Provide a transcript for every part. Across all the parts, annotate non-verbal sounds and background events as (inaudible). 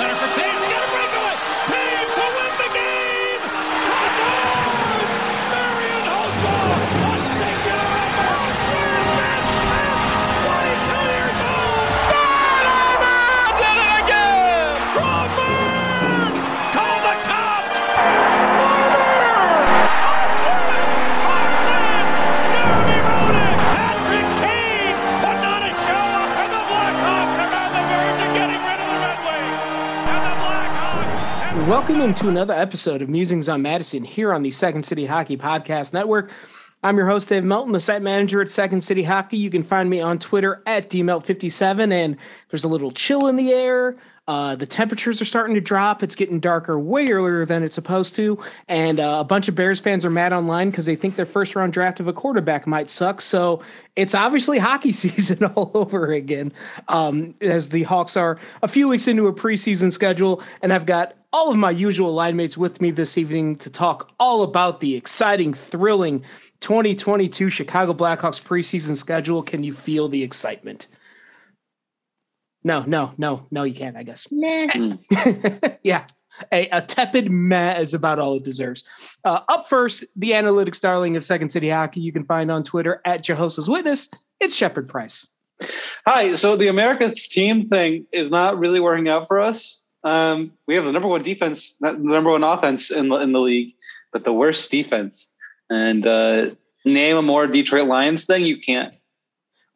center for Toews. Welcome into another episode of Musings on Madison here on the Second City Hockey Podcast Network. I'm your host, Dave Melton, the site manager at Second City Hockey. You can find me on Twitter at DMelt57, and there's a little chill in the air. Uh, the temperatures are starting to drop. It's getting darker way earlier than it's supposed to. And uh, a bunch of Bears fans are mad online because they think their first round draft of a quarterback might suck. So it's obviously hockey (laughs) season all over again, um, as the Hawks are a few weeks into a preseason schedule. And I've got all of my usual line mates with me this evening to talk all about the exciting, thrilling 2022 Chicago Blackhawks preseason schedule. Can you feel the excitement? No, no, no, no, you can't, I guess. (laughs) yeah. A, a tepid meh is about all it deserves. Uh, up first, the analytics darling of Second City Hockey, you can find on Twitter at Jehoshaphat's Witness. It's Shepard Price. Hi. So the America's team thing is not really working out for us. Um, we have the number one defense, not the number one offense in the in the league, but the worst defense. And uh, name a more Detroit Lions thing, you can't.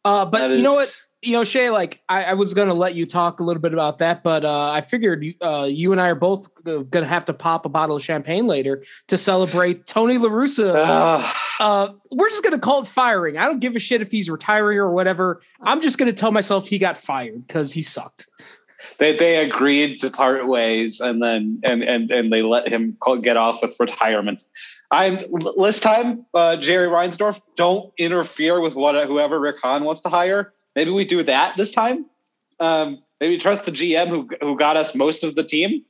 Uh, but That you know what? You know, Shay, like I, I was going to let you talk a little bit about that, but uh, I figured uh, you and I are both going to have to pop a bottle of champagne later to celebrate Tony La Russa. Ah, Uh, we're just going to call it firing. I don't give a shit if he's retiring or whatever. I'm just going to tell myself he got fired because he sucked. they they agreed to part ways, and then and and and they let him get off with retirement. I'm list time. Uh, Jerry Reinsdorf, don't interfere with what whoever Rick Hahn wants to hire. Maybe we do that this time. Um, maybe trust the GM who who got us most of the team.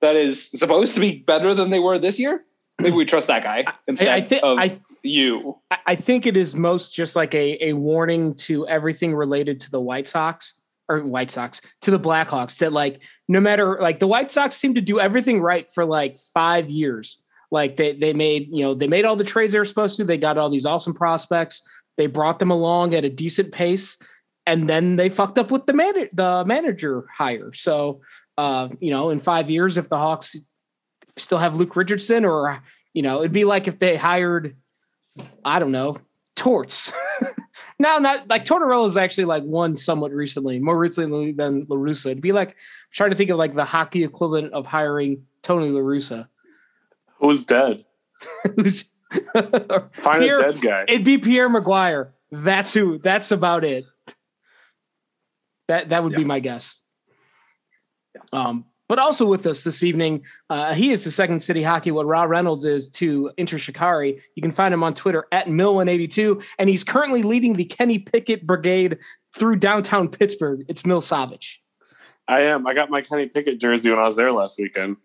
That is supposed to be better than they were this year. Maybe we trust that guy instead I, I think of I, you. I- I think it is most just like a, a warning to everything related to the White Sox or White Sox to the Blackhawks that like no matter like the White Sox seem to do everything right for like five years. Like they they made you know they made all the trades they were supposed to. They got all these awesome prospects. They brought them along at a decent pace, and then they fucked up with the man the manager hire. So uh, you know in five years if the Hawks still have Luke Richardson or you know it'd be like if they hired I don't know, Torts. (laughs) no, not like Tortorella is actually like one somewhat recently, more recently than LaRussa. It'd be like I'm trying to think of like the hockey equivalent of hiring Tony LaRussa. Who's dead? (laughs) Who's Find Pierre- a dead guy. It'd be Pierre McGuire. That's who. That's about it. That that would be my guess. Um, but also with us this evening, uh, he is the second city hockey what Rou Reynolds is to Enter Shikari. You can find him on Twitter at Mill182, and he's currently leading the Kenny Pickett Brigade through downtown Pittsburgh. It's Mill Savage. I am. I got my Kenny Pickett jersey when I was there last weekend.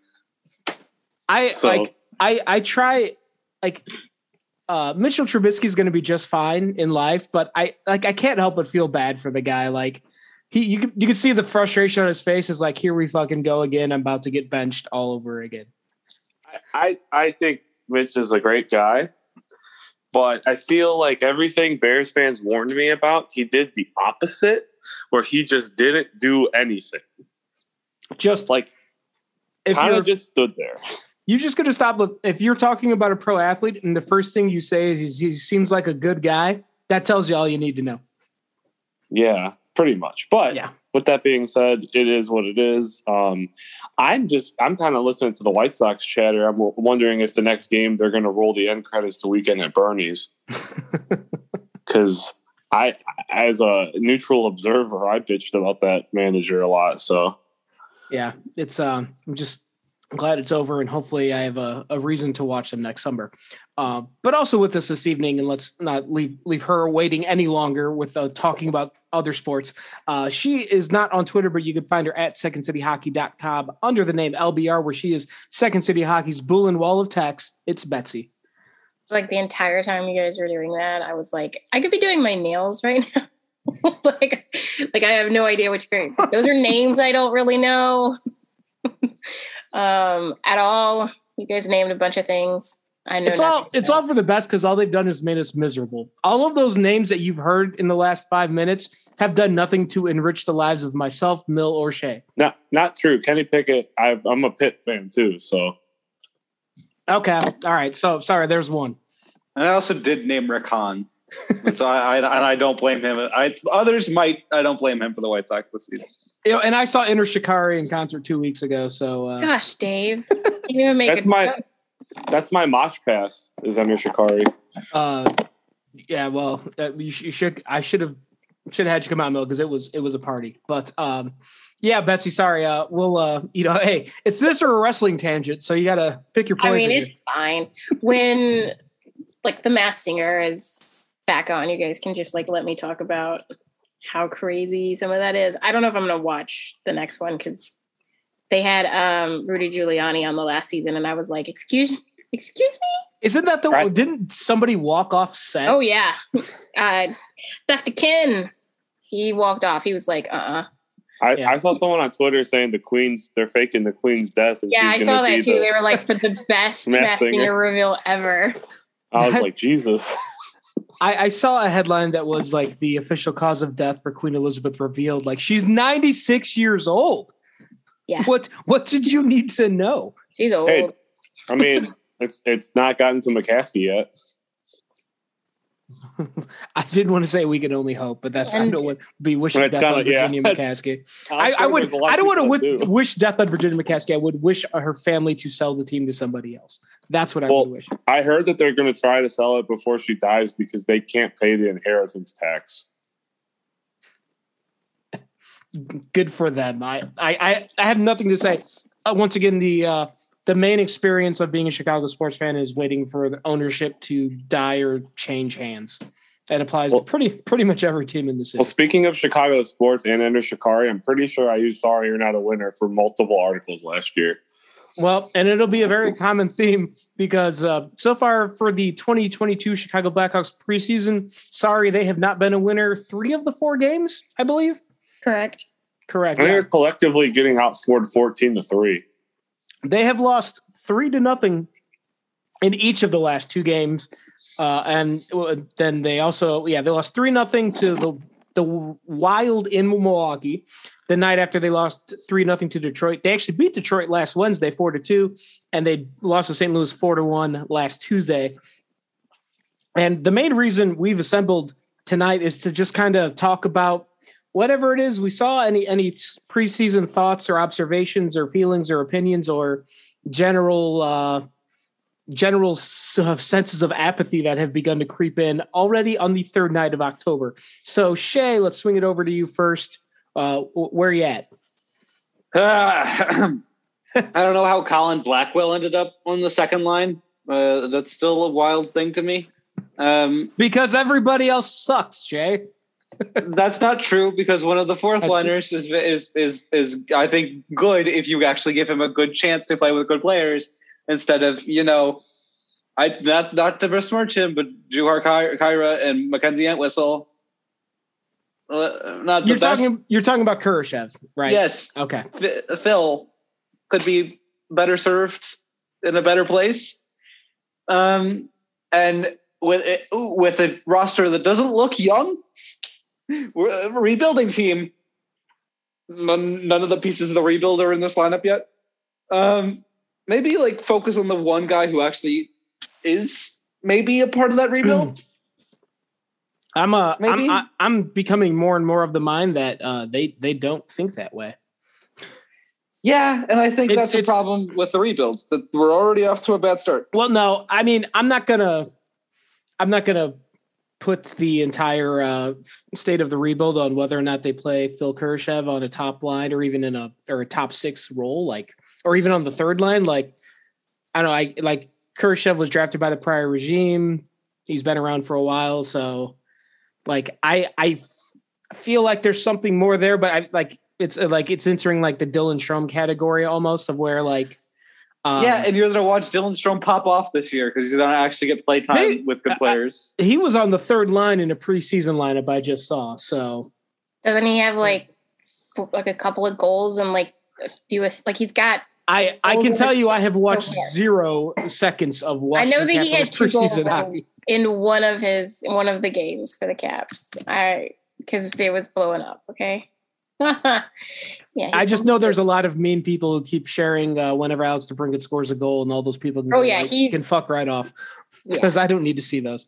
I So like I I try like uh Mitchell Trubisky is going to be just fine in life, but I like I can't help but feel bad for the guy. Like he you can you can see the frustration on his face is like here we fucking go again. I'm about to get benched all over again. I, I think Mitch is a great guy, but I feel like everything Bears fans warned me about, he did the opposite, where he just didn't do anything. Just Like if kind of just stood there. you just going to stop with if you're talking about a pro athlete and the first thing you say is he seems like a good guy, that tells you all you need to know. Yeah, pretty much. But Yeah. with that being said, it is what it is. Um, I'm just I'm kind of listening to the White Sox chatter. I'm w- wondering if the next game they're going to roll the end credits to weekend at Bernie's (laughs) because I, as a neutral observer, I bitched about that manager a lot. So yeah, it's um I'm just glad it's over and hopefully I have a, a reason to watch them next summer. Uh, but also with us this evening, and let's not leave leave her waiting any longer with uh, talking about other sports. Uh, she is not on Twitter, but you can find her at secondcityhockey.com under the name LBR, where she is Second City Hockey's bull and wall of text. It's Betsy. like the entire time you guys were doing that, I was like, I could be doing my nails right now. (laughs) like, like I have no idea which grades. Those are names I don't really know. (laughs) um, at all. You guys named a bunch of things. I know It's all it's all for the best because all they've done is made us miserable. All of those names that you've heard in the last five minutes have done nothing to enrich the lives of myself, Mill, or Shay. Not not true. Kenny Pickett. I've, I'm a Pitt fan too. So Okay, all right. So sorry, there's one. And I also did name Rick Hahn. And so I, I and I don't blame him. I others might. I don't blame him for the White Sox this season. You know, and I saw Enter Shikari in concert two weeks ago. So uh, Gosh, Dave. You even make That's a my- joke. that's my mosh pass. Is Enter Shikari. uh, yeah, well, uh, you, sh- you should. I should have should have had you come out, Mill, because it was it was a party. But um, yeah, Betsy, sorry. Uh, we'll uh, you know, (laughs) hey, it's this or a wrestling tangent, so you got to pick your I poison. mean, here. it's fine. When like the Masked Singer is back on, you guys can just like let me talk about how crazy some of that is. I don't know if I'm gonna watch the next one because they had um Rudy Giuliani on the last season, and I was like, excuse excuse me? Isn't that the Right. didn't somebody walk off set? Oh yeah. Uh Dr. Ken. He walked off. He was like, uh uh I, Yeah. I saw someone on Twitter saying the Queen's they're faking the Queen's death. And Yeah, I saw that too. the- They were like for the (laughs) best Masked Singer. singer reveal ever. I was like, Jesus. I, I saw a headline that was like the official cause of death for Queen Elizabeth revealed. Like she's 96 years old. Yeah. What what did you need to know? She's old. Hey. I mean, it's it's not gotten to McCaskey yet. (laughs) I did want to say we can only hope, but that's I And- don't want to be wishing It's death kinda- on yeah. Virginia (laughs) McCaskey. I'm I, sure I would there's a lot I don't want to people wish, do. wish death on Virginia McCaskey. I would wish her family to sell the team to somebody else. That's what I Well, would wish. I heard that they're going to try to sell it before she dies because they can't pay the inheritance tax. Good for them. I I I, I have nothing to say. Uh, once again, the uh, the main experience of being a Chicago sports fan is waiting for the ownership to die or change hands. That applies Well- to pretty pretty much every team in the city. Well, speaking of Chicago sports and Enter Shikari, I'm pretty sure I used "Sorry You're Not a Winner" for multiple articles last year. Well, and it'll be a very common theme because uh, so far for the 2022 Chicago Blackhawks preseason, sorry, they have not been a winner three of the four games, I believe. Correct. Correct. I think yeah. they're collectively getting outscored 14 to three. They have lost three to nothing in each of the last two games, uh, and uh, then they also yeah they lost three nothing to the the Wild in Milwaukee the night after they lost three nothing to Detroit. They actually beat Detroit last Wednesday four to two, and they lost to St. Louis four to one last Tuesday. And the main reason we've assembled tonight is to just kind of talk about whatever it is we saw. Any any preseason thoughts or observations or feelings or opinions or general uh, general uh, senses of apathy that have begun to creep in already on the third night of October. So Shay, let's swing it over to you first. Uh, wh- where you at? Ah, (clears throat) I don't know how Colin Blackwell ended up on the second line. Uh, that's still a wild thing to me. Um, Because everybody else sucks, Shay. That's not true because one of the fourth That's liners is, is is is I think good if you actually give him a good chance to play with good players instead of you know I not not to besmirch him but Juhar Ky- Kyra and Mackenzie Entwistle. Uh, not the You're best. talking you're talking about Kurashev, right? Yes, Okay. F- Phil could be better served in a better place. Um, and with it, with a roster that doesn't look young, we're a rebuilding team. None, none of the pieces of the rebuild are in this lineup yet. Um, maybe like focus on the one guy who actually is maybe a part of that rebuild. (clears throat) I'm uh, I'm Maybe. I, I'm becoming more and more of the mind that uh, they they don't think that way. yeah, and I think It's- that's the problem with the rebuilds that we're already off to a bad start. Well, no, I mean, I'm not gonna, I'm not gonna put the entire uh, state of the rebuild on whether or not they play Phil Kurashev on a top line or even in a or a top six role, like or even on the third line. Like, I don't know, I like Kurashev was drafted by the prior regime. He's been around for a while, so like I I feel like there's something more there, but I like it's like it's entering like the Dylan Strome category almost of where like. Um, yeah, and you're gonna watch Dylan Strome pop off this year because he's gonna actually get play time They- with good I- players. he was on the third line in a preseason lineup I just saw. So Doesn't he have like f- like a couple of goals and like a few like he's got I I can tell you I have watched far. zero seconds of I know that he had two goals preseason in, hockey. in one of his in one of the games for the Caps. I because they was blowing up. Okay. (laughs) yeah. I just know there's a lot of mean people who keep sharing uh, whenever Alex DeBrincat scores a goal, and all those people can, Oh, yeah, right- he's- can fuck right off (laughs) Yeah. because I don't need to see those.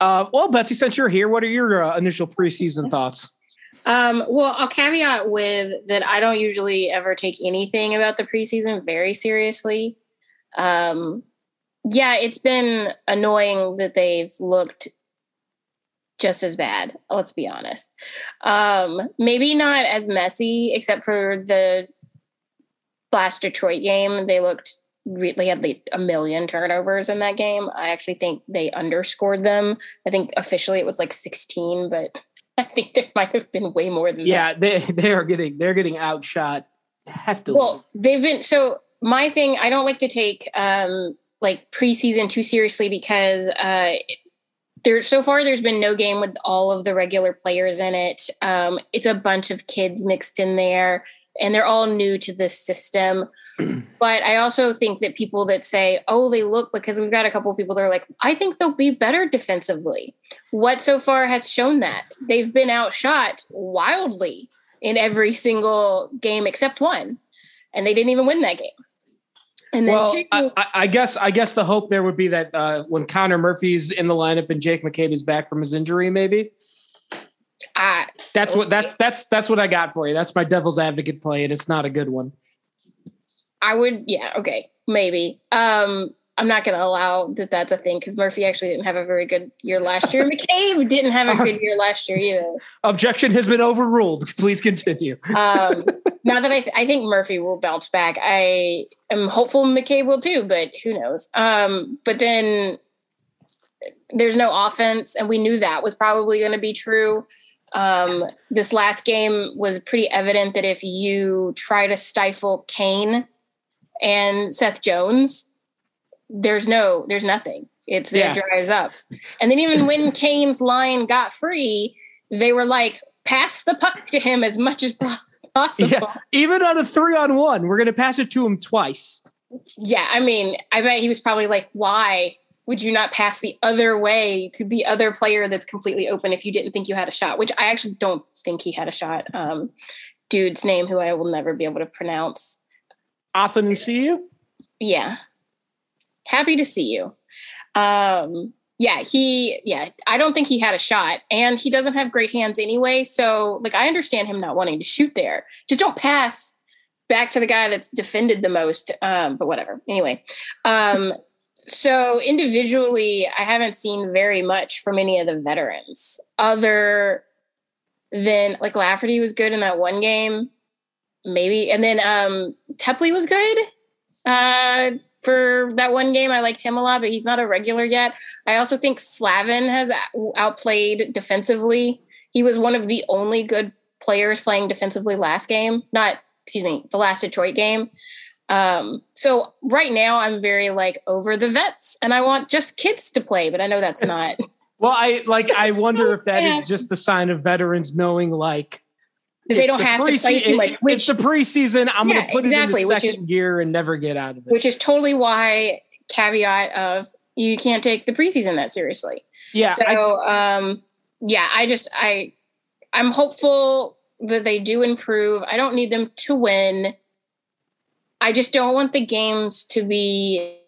Uh, well, Betsy, since you're here, what are your uh, initial preseason (laughs) thoughts? Um, well, I'll caveat with that I don't usually ever take anything about the preseason very seriously. Um, yeah, it's been annoying that they've looked just as bad. Let's be honest. Um, maybe not as messy, except for the last Detroit game. They looked really had like a million turnovers in that game. I actually think they underscored them. I think officially it was like 16, but (laughs) I think there might have been way more than that. Yeah, they they are getting they're getting outshot heftily. Well, they've been so my thing. I don't like to take um like preseason too seriously because uh there so far there's been no game with all of the regular players in it. Um, it's a bunch of kids mixed in there, and they're all new to this system. (clears throat) but I also think that people that say, "Oh, they look," because we've got a couple of people that are like, "I think they'll be better defensively." What so far has shown that they've been outshot wildly in every (laughs) single game except one, and they didn't even win that game. And then well, two, I, I- guess I guess the hope there would be that uh, when Connor Murphy's in the lineup and Jake McCabe is back from his injury, maybe I, that's what that's that's that's what I got for you. That's my devil's advocate play, and it's not a good one. I would, yeah, okay, maybe. Um, I'm not going to allow that that's a thing because Murphy actually didn't have a very good year last year. McCabe didn't have a good year last year either. (laughs) Objection has been overruled. Please continue. (laughs) Um, now that I, th- I think Murphy will bounce back, I am hopeful McCabe will too, but who knows? Um, but then there's no offense, and we knew that was probably going to be true. Um, this last game was pretty evident that if you try to stifle Kane and Seth Jones, there's no, there's nothing. It's Yeah. it dries up. And then even when Kane's line got free, they were like, pass the puck to him as much as (laughs) possible. Yeah. Even on a three on one, we're gonna pass it to him twice. Yeah, I mean, I bet he was probably like, why would you not pass the other way to the other player that's completely open if you didn't think you had a shot? Which I actually don't think he had a shot. Um, dude's name, who I will never be able to pronounce. Athanasiou. Yeah. Happy to see you. Um, yeah, he, yeah, I don't think he had a shot and he doesn't have great hands anyway. So, like, I understand him not wanting to shoot there. Just don't pass back to the guy that's defended the most. Um, but whatever. Anyway, um, so individually, I haven't seen very much from any of the veterans other than like Lafferty was good in that one game, maybe. And then um, Teply was good. Uh, for that one game. I liked him a lot, but he's not a regular yet. I also think Slavin has outplayed defensively. He was one of the only good players playing defensively last game, not, excuse me, the last Detroit game. Um, so right now I'm very like over the vets and I want just kids to play, but I know that's (laughs) not. Well, I like. I wonder if that is (laughs) just the sign of veterans knowing, like, they don't the have to play too much, which- it's the preseason. I'm Yeah, going to put exactly, it in the is- second gear and never get out of it. which is totally why caveat of you can't take the preseason that seriously. yeah, I, so um yeah i just i i'm hopeful that they do improve i don't need them to win i just don't want the games to be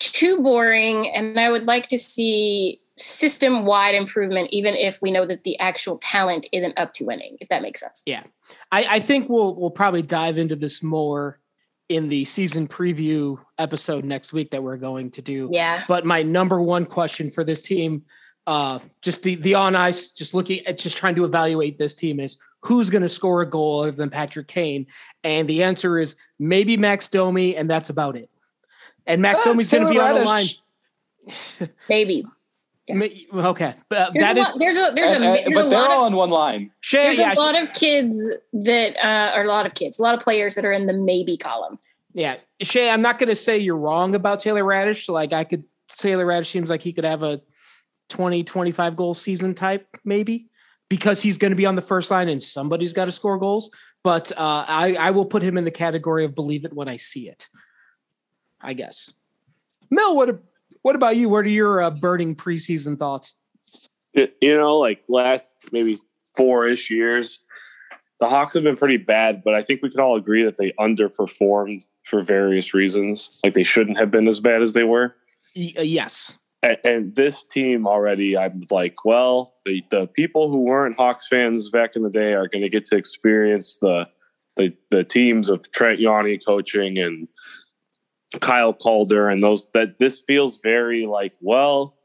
too boring and i would like to see system wide improvement even if we know that the actual talent isn't up to winning if that makes sense I, I think we'll we'll probably dive into this more in the season preview episode next week that we're going to do. yeah But my number one question for this team, uh, just the the on ice, just looking at just trying to evaluate this team is who's going to score a goal other than Patrick Kane, and the answer is maybe Max Domi, and that's about it. And Max Ah, Domi's going to be on the line. maybe Yeah. Okay, but uh, there's that a is lot, there's a there's And- and- there's but a they're lot all of on one line. Shay. there's Yeah, a lot of kids that uh or a lot of kids a lot of players that are in the maybe column Yeah, Shay, I'm not going to say you're wrong about Taylor Raddysh. Like I could, Taylor Raddysh seems like he could have a 20, 25 goal season type, maybe, because he's going to be on the first line and somebody's got to score goals. but uh, I I will put him in the category of believe it when I see it. I guess. Mel, what what about you? What are your uh, burning preseason thoughts? You know, like last maybe four ish years, the Hawks have been pretty bad, but I think we can all agree that they underperformed for various reasons. Like they shouldn't have been as bad as they were. Y- uh, yes. And, and this team already, I'm like, well, the, the people who weren't Hawks fans back in the day are going to get to experience the the the teams of Trent Yawney coaching and Kyle Calder and those that this feels very like, well,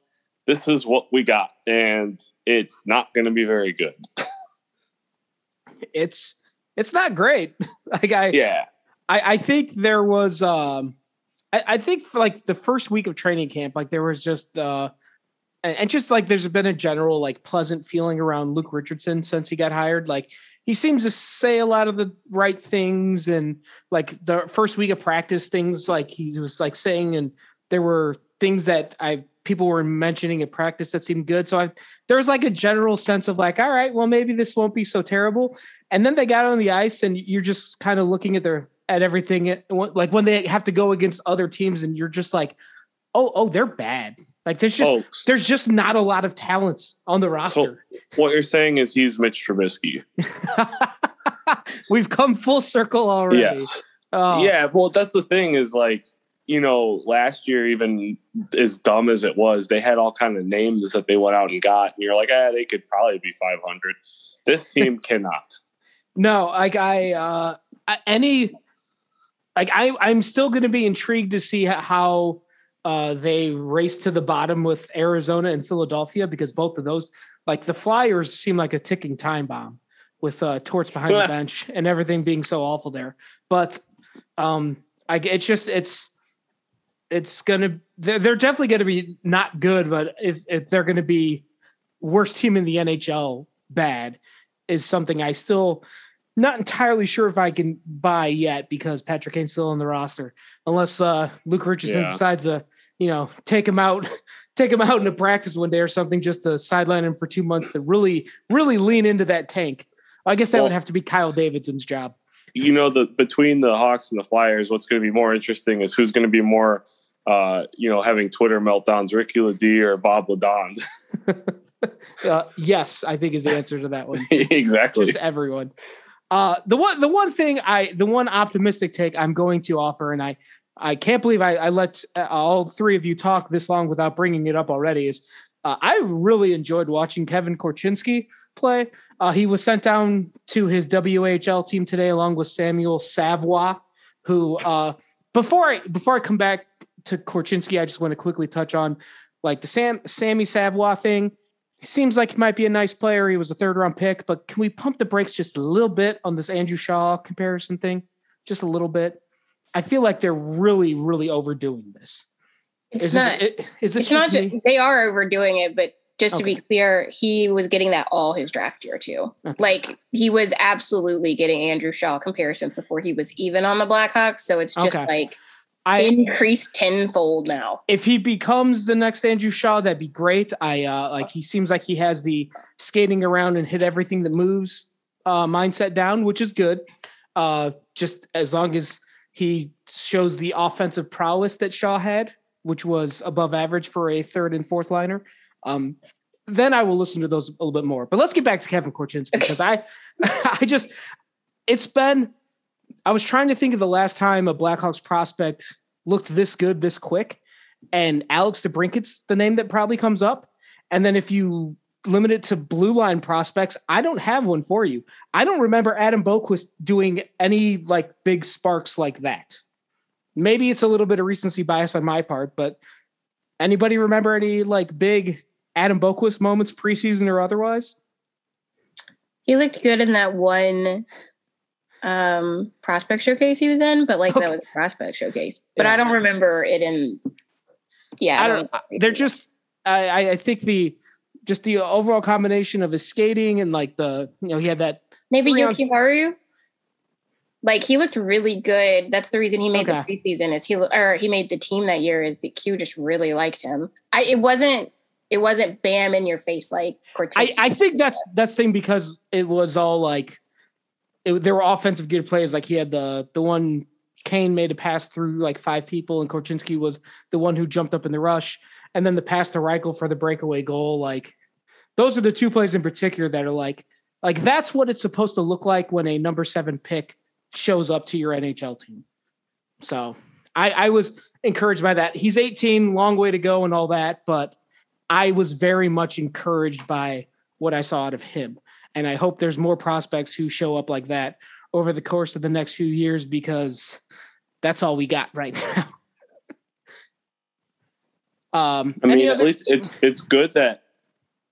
this is what we got, and it's not going to be very good. It's it's not great. (laughs) like I Yeah, I, I think there was um I, I think for like the first week of training camp, like there was just uh and just like there's been a general like pleasant feeling around Luke Richardson since he got hired. Like he seems to say a lot of the right things and like the first week of practice things like he was like saying and there were things that I people were mentioning in practice that seemed good. So I there was like a general sense of like, all right, well maybe this won't be so terrible. And then they got on the ice and you're just kind of looking at their at everything like when they have to go against other teams and you're just like, oh oh they're bad. Like there's just oh, there's just not a lot of talents on the roster. what you're saying is he's Mitch Trubisky. (laughs) We've come full circle already. Yes. Oh, Yeah, well, that's the thing is like, you know, last year, even as dumb as it was, they had all kind of names that they went out and got, and you're like, ah, they could probably be 500. This (laughs) team cannot. No, like I uh any like I I'm still going to be intrigued to see how uh they race to the bottom with Arizona and Philadelphia because both of those like the Flyers seem like a ticking time bomb with uh Torts behind the (laughs) bench and everything being so awful there. But um I it's just it's it's gonna they're, they're definitely gonna be not good, but if if they're gonna be worst team in the NHL bad is something I still not entirely sure if I can buy yet because Patrick Kane's still on the roster, unless uh, Luke Richardson Yeah. decides to, you know, take him out, (laughs) take him out into practice one day or something, just to sideline him for two months to really, really lean into that tank. I guess that would have to be Kyle Davidson's job. You know, the between the Hawks and the Flyers, what's going to be more interesting is who's going to be more, uh, you know, having Twitter meltdowns, Ricky Ledee or Bob Ladon. (laughs) Uh, yes, I think is the answer to that one. (laughs) exactly. just everyone. Uh, the one, the one thing I, the one optimistic take I'm going to offer, and I, I can't believe I, I let uh, all three of you talk this long without bringing it up already. Is uh, I really enjoyed watching Kevin Korchinski play. Uh, he was sent down to his WHL team today along with Samuel Savoie, who uh, before I before I come back to Korchinski, I just want to quickly touch on like the Sam Sammy Savoie thing. He seems like he might be a nice player. He was a third round pick, but can we pump the brakes just a little bit on this Andrew Shaw comparison thing? Just a little bit. I feel like they're really, really overdoing this. It's is not. This, it- is this it's not. me? They are overdoing it, but just to be clear, he was getting that all his draft year too. Okay. Like he was absolutely getting Andrew Shaw comparisons before he was even on the Blackhawks. So it's just Okay. like I increased tenfold now. if he becomes the next Andrew Shaw, that'd be great. I uh like he seems like he has the skating around and hit everything that moves uh mindset down, which is good. Uh just as long as he shows the offensive prowess that Shaw had, which was above average for a third and fourth liner. Um then I will listen to those a little bit more. But let's get back to Kevin Korchinski because I (laughs) I just it's been I was trying to think of the last time a Blackhawks prospect looked this good this quick, and Alex DeBrincat's the name that probably comes up. And then if you limit it to blue line prospects, I don't have one for you. I don't remember Adam Boqvist doing any like big sparks like that. Maybe it's a little bit of recency bias on my part, but anybody remember any like big Adam Boqvist moments preseason or otherwise? He looked good in that one um prospect showcase he was in, but like Okay. that was a prospect showcase. But Yeah. I don't remember it in. Yeah, I don't. They're just. I- I think the just the overall combination of his skating and like the you know he had that maybe three on- Jokiharju. Like he looked really good. That's the reason he made Okay. the preseason. Is he or he made the team that year? Is the Q just really liked him? I it wasn't it wasn't bam in your face like I, Cortez. I think that's that's the thing because it was all like it, there were offensive good plays. Like he had the the one Kane made a pass through like five people, and Korchinski was the one who jumped up in the rush, and then the pass to Reichel for the breakaway goal. Like those are the two plays in particular that are like like that's what it's supposed to look like when a number seven pick shows up to your NHL team. So I, I was encouraged by that. He's 18, long way to go and all that, but I was very much encouraged by what I saw out of him. And I hope there's more prospects who show up like that over the course of the next few years because that's all we got right (laughs) now. Um, I mean, at least it's it's good that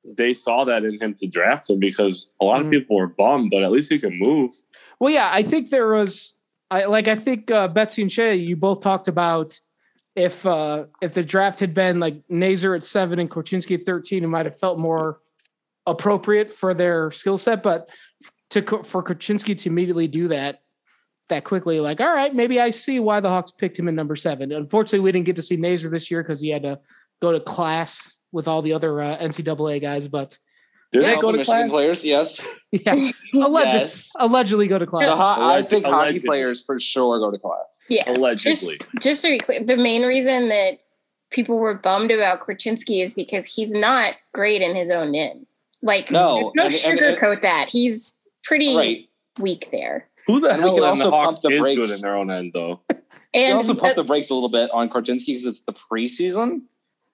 they saw that in him to draft him because a lot Mhm. of people were bummed, but at least he can move. Well, yeah, I think there was, I like, I think uh, Betsy and Shay, you both talked about if uh, if the draft had been like Nazar at seven and Korchinski at thirteen, it might have felt more appropriate for their skill set. But to for Korchinski to immediately do that that quickly, like, all right, maybe I see why the Hawks picked him in number seven. Unfortunately, we didn't get to see Nazar this year because he had to go to class with all the other uh, NCAA guys. But Did Yeah, they go the to Michigan class? players? Yes. (laughs) yeah, allegedly, yes. allegedly go to class. The ho- I Alleg- think hockey players for sure go to class. Yeah. Allegedly. Just to be clear, the main reason that people were bummed about Krasinski is because he's not great in his own end. Like, No, no and- and- sugarcoat that. He's pretty Right. weak there. Who the And hell can in the also Hawks pump the is brakes. good in their own end, though? You And also pump the- the brakes a little bit on Korchinski because it's the preseason.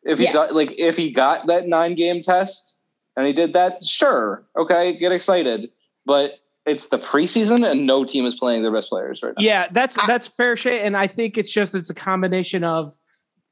If he Yeah. got like if he got that nine game test and he did that, sure, okay, get excited. But it's the preseason and no team is playing their best players right now. Yeah, that's I- that's fair shit, and I think it's just it's a combination of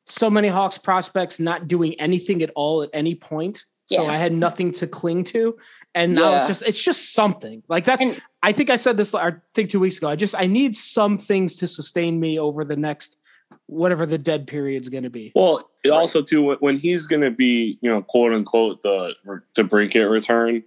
so many Hawks prospects not doing anything at all at any point. Yeah. So I had nothing to cling to, and now it's just it's just something like that's. And- I think I said this I think two weeks ago. I just I need some things to sustain me over the next whatever the dead period's going to be. Well, it also too when- when he's going to be, you know, quote unquote the the Brinkett return,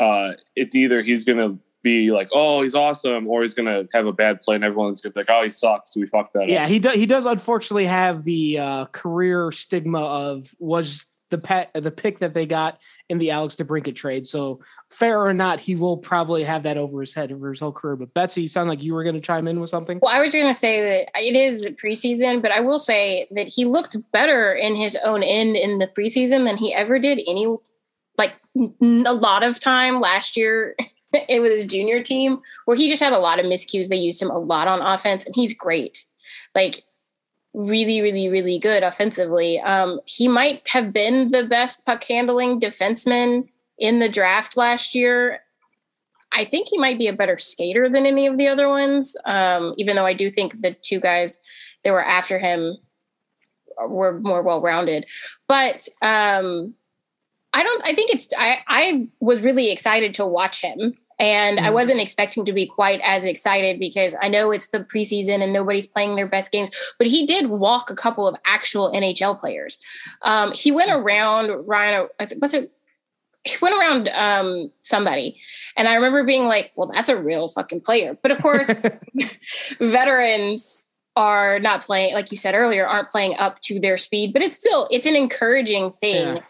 uh, it's either he's going to be like, oh, he's awesome, or he's going to have a bad play and everyone's going to be like, oh, he sucks, so we fucked that Yeah, up. Yeah, he does. He does unfortunately have the uh, career stigma of was the pet the pick that they got in the Alex DeBrincat trade. So fair or not, he will probably have that over his head over his whole career. But Betsy, you sound like you were going to chime in with something. Well, I was going to say that it is preseason, but I will say that he looked better in his own end in the preseason than he ever did any, like a lot of time last year. (laughs) It was his junior team where he just had a lot of miscues. They used him a lot on offense, and he's great. Like really, really, really good offensively. Um, he might have been the best puck handling defenseman in the draft last year. I think he might be a better skater than any of the other ones. Um, even though I do think the two guys that were after him were more well rounded. But um, I don't. I think it's. I I was really excited to watch him, and I Mhm. wasn't expecting to be quite as excited because I know it's the preseason and nobody's playing their best games. But he did walk a couple of actual NHL players. Um, he went around Ryan. I think was it. He went around um, somebody, and I remember being like, "Well, that's a real fucking player." But of course, (laughs) (laughs) veterans are not playing, like you said earlier, aren't playing up to their speed. But it's still it's an encouraging thing Yeah.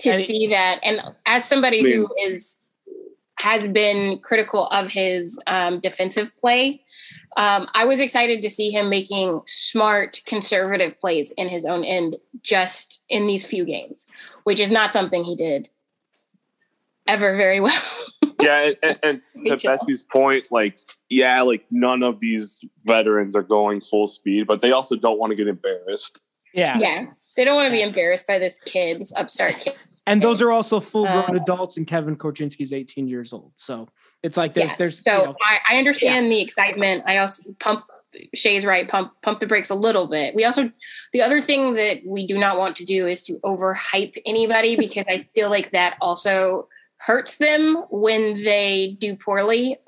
to And it- see that. And as somebody I mean- who is has been critical of his um, defensive play, um, I was excited to see him making smart, conservative plays in his own end just in these few games, which is not something he did ever very well. (laughs) yeah, and, and, and (laughs) to Betsy's point, like, yeah, like none of these veterans are going full speed, but they also don't want to get embarrassed. Yeah. yeah, they don't want to be embarrassed by this kid, this upstart kid. And those are also full grown Uh, adults, and Kevin Korchinski's 18 years old. So it's like there's yeah. there's so you know, I, I understand the excitement. I also pump Shay's right, pump pump the brakes a little bit. We also the other thing that we do not want to do is to overhype anybody because I feel like that also hurts them when they do poorly.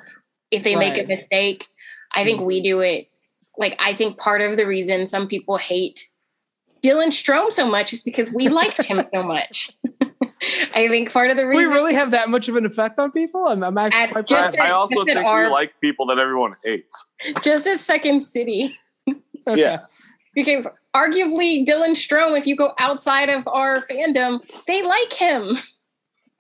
If they make a mistake, I think we do it. Like I think part of the reason some people hate Dylan Strome so much is because we liked him so (laughs) much. (laughs) I think part of the reason we really have that much of an effect on people. I'm, I'm actually quite just proud. I, I also just think our- we like people that everyone hates. just as Second City. Okay. Yeah. because arguably Dylan Strome, if you go outside of our fandom, they like him.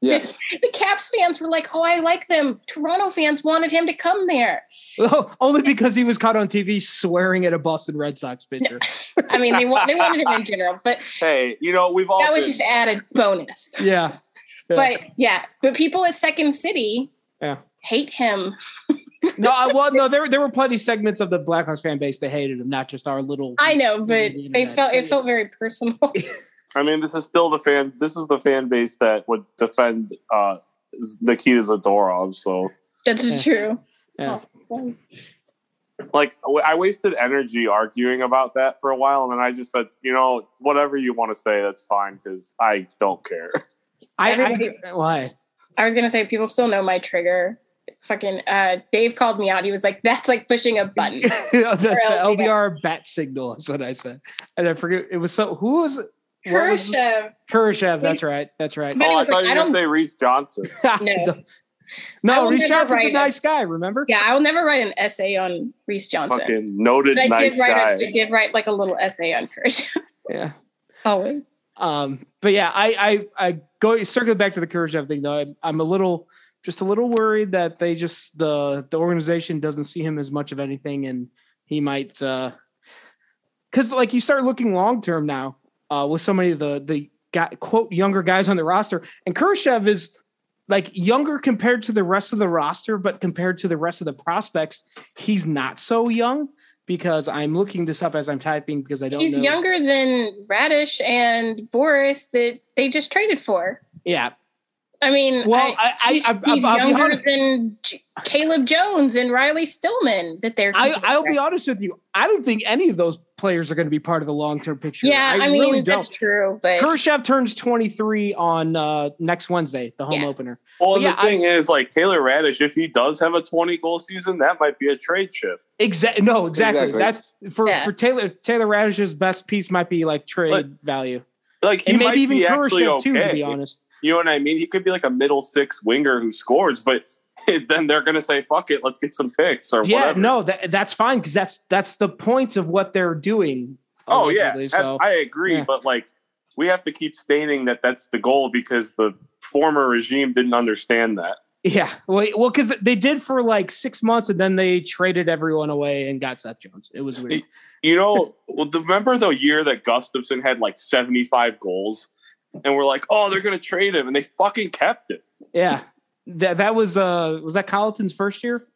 Yes. The Caps fans were like, "Oh, I like them." Toronto fans wanted him to come there. Oh, only because he was caught on TV swearing at a Boston Red Sox pitcher. I mean, they want they wanted him in general, but Hey, you know we've all that was been- just added bonus. Yeah. Yeah. But yeah, but people at Second City Yeah. hate him. No, I, well, no, there there were plenty segments of the Blackhawks fan base that hated him, not just our little. I know, but they felt it felt very personal. (laughs) I mean, this is still the fan. This is the fan base that would defend uh, Nikita Zadorov. So, That's Yeah. true. Yeah. Oh, like, I wasted energy arguing about that for a while, and then I just said, you know, whatever you want to say, that's fine because I don't care. I, Everybody- I why? I was gonna say people still know my trigger. Fucking uh, Dave called me out. He was like, "That's like pushing a button." (laughs) That's the LBR. LBR bat signal is what I said, and I forget it was so. Who was it? What? Kurashev. That's right. That's right. But oh, I thought like, you were going to say Reese Johnson. (laughs) No. No, Reese never Johnson's a write it. nice guy. Remember? Yeah, I will never write an essay on Reese Johnson. Fucking noted But I nice did write. guy. A, I did write like a little essay on Kurashev. (laughs) Yeah. Always. Um, but yeah, I I I go circle back to the Kurashev thing though. I'm, I'm a little just a little worried that they just the the organization doesn't see him as much of anything, and he might uh, because like you start looking long term now uh, with so many of the the guy, quote younger guys on the roster, and Kurashev is like younger compared to the rest of the roster, but compared to the rest of the prospects, he's not so young. Because I'm looking this up as I'm typing because I don't He's know. younger than Raddysh and Boris that they just traded for. Yeah. I mean, Well, I, I, he's, I, I, he's I'll be younger honest. than J- Caleb Jones and Riley Stillman that they're. I, I'll be honest with you. I don't think any of those players are going to be part of the long term picture. Yeah, I, mean really that's don't. true, but Kurashev turns 23 on uh, next Wednesday, the home Yeah. opener. Well, Yeah, the thing is, like Taylor Raddysh, if he does have a 20 goal season, that might be a trade chip. Exactly. No, exactly. Exactly. That's for, Yeah. for Taylor. Taylor Raddysh's best piece might be like trade But- value, Like he and might maybe even be actually okay. too. To be honest. You know what I mean? He could be like a middle six winger who scores, but (laughs) then they're going to say, "Fuck it, let's get some picks or Yeah, whatever." no, that, that's fine because that's that's the point of what they're doing. Oh yeah, So I agree, yeah. but like we have to keep stating that that's the goal because the former regime didn't understand that. yeah, well, well, because they did for like six months and then they traded everyone away and got Seth Jones. It was weird. You know, well, remember the year that Gustafsson had like 75 goals? And we're like, oh, they're going to trade him. And they fucking kept it. Yeah, that that was uh was that Colliton's first year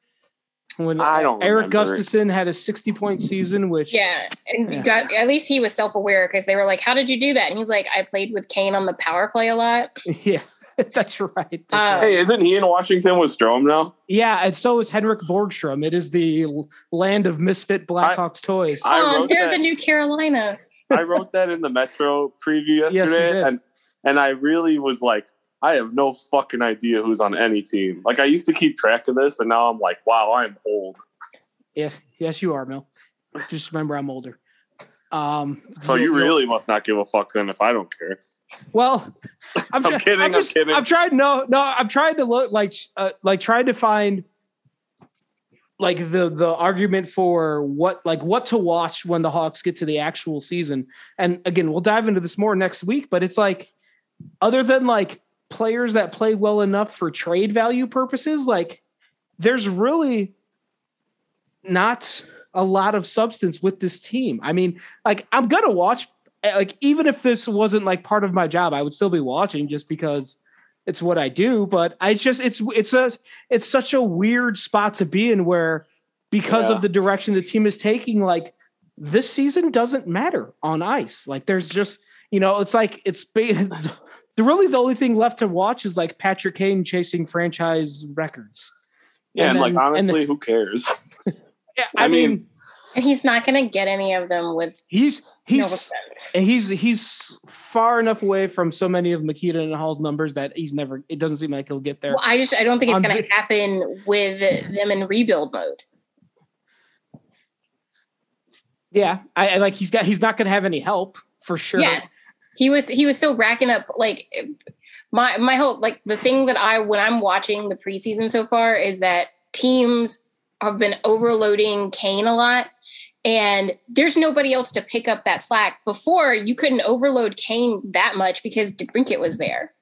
when I don't Eric remember it. Gustafsson had a sixty point season, which yeah, and Yeah. Got, at least he was self aware because they were like, "How did you do that?" And he's like, "I played with Kane on the power play a lot." (laughs) yeah, (laughs) that's right. That's Uh, right. Hey, isn't he in Washington with Strome now? Yeah, and so is Henrik Borgstrom. It is the land of misfit Blackhawks toys. I oh, wrote they're that. the new Carolina. I wrote that in the Metro preview (laughs) yesterday, did. and and I really was like, I have no fucking idea who's on any team. Like I used to keep track of this, and now I'm like, wow, I'm old. Yeah, yes, you are, Mel. Just remember, I'm older. Um, So you really must not give a fuck then if I don't care. Well, (laughs) I'm, I'm try- kidding, I'm just, kidding. I'm trying. No, no, I'm trying to look like, uh, like trying to find, like the the argument for what like what to watch when the Hawks get to the actual season. And again, we'll dive into this more next week. But it's like, other than like players that play well enough for trade value purposes, like there's really not a lot of substance with this team. I mean, like I'm gonna watch eh, like even if this wasn't like part of my job, I would still be watching just because it's what I do. But I just it's it's a it's such a weird spot to be in where because Yeah. of the direction the team is taking, like this season doesn't matter on ice. Like there's just you know it's like it's (laughs) the really the only thing left to watch is like Patrick Kane chasing franchise records. Yeah, and, And like then- and honestly, who cares? (laughs) Yeah, I, I mean, mean- And he's not going to get any of them with he's he's offense. And he's he's far enough away from so many of Mikita and Hull's numbers that he's never. It doesn't seem like he'll get there. Well, I just I don't think it's going to happen with them in rebuild mode. Yeah, I, I like he's got he's not going to have any help for sure. Yeah, he was he was still racking up like my my whole like the thing that I when I'm watching the preseason so far is that teams have been overloading Kane a lot. And there's nobody else to pick up that slack. Before you couldn't overload Kane that much because DeBrincat was there.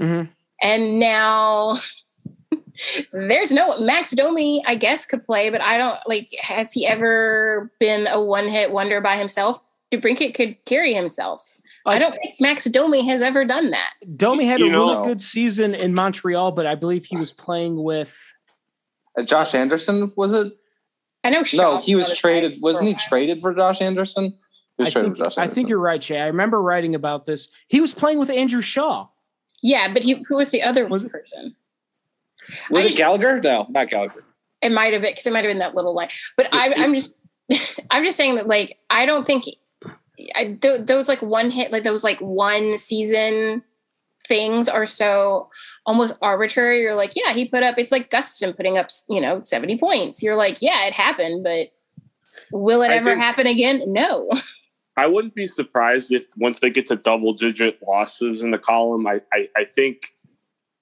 Mhm. And now (laughs) there's no Max Domi, I guess, could play, but I don't like has he ever been a one-hit wonder by himself? DeBrincat could carry himself. I don't think Max Domi has ever done that. Domi had You a know- really good season in Montreal, but I believe he was playing with. Uh, Josh Anderson was it? I know. No, he was traded. Wasn't he traded for Josh Anderson? He was I traded think, for Josh I think you're right, Shay. I remember writing about this. He was playing with Andrew Shaw. Yeah, but he, who was the other Was it- person? Was I it just- Gallagher? No, not Gallagher. It might have been because it might have been that little line. But I, I'm just, (laughs) I'm just saying that like I don't think I, th- those like one hit like those like one season things are so almost arbitrary. You're like, yeah, he put up. It's like Gustin putting up you know 70 points. You're like, yeah, it happened, but will it I ever think- happen again? No. (laughs) I wouldn't be surprised if once they get to double digit losses in the column, I, I, I think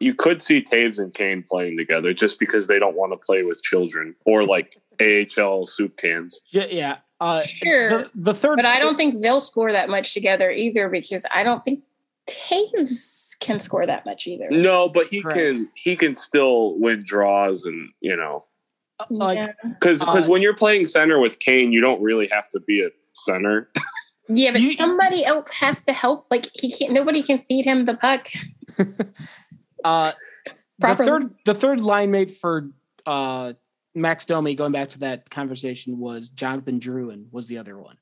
you could see Toews and Kane playing together just because they don't want to play with children or like AHL soup cans. Yeah, yeah. Uh, Sure. the, the third, But I don't think they'll score that much together either because I don't think Toews can score that much either. No, but he Correct. can he can still win draws and you know like yeah. because because Uh, when you're playing center with Kane, you don't really have to be a center. (laughs) Yeah, but You- somebody else has to help. Like he can't. Nobody can feed him the puck. (laughs) Uh, the third, the third line mate for uh, Max Domi, going back to that conversation, was Jonathan Drouin. Was the other one?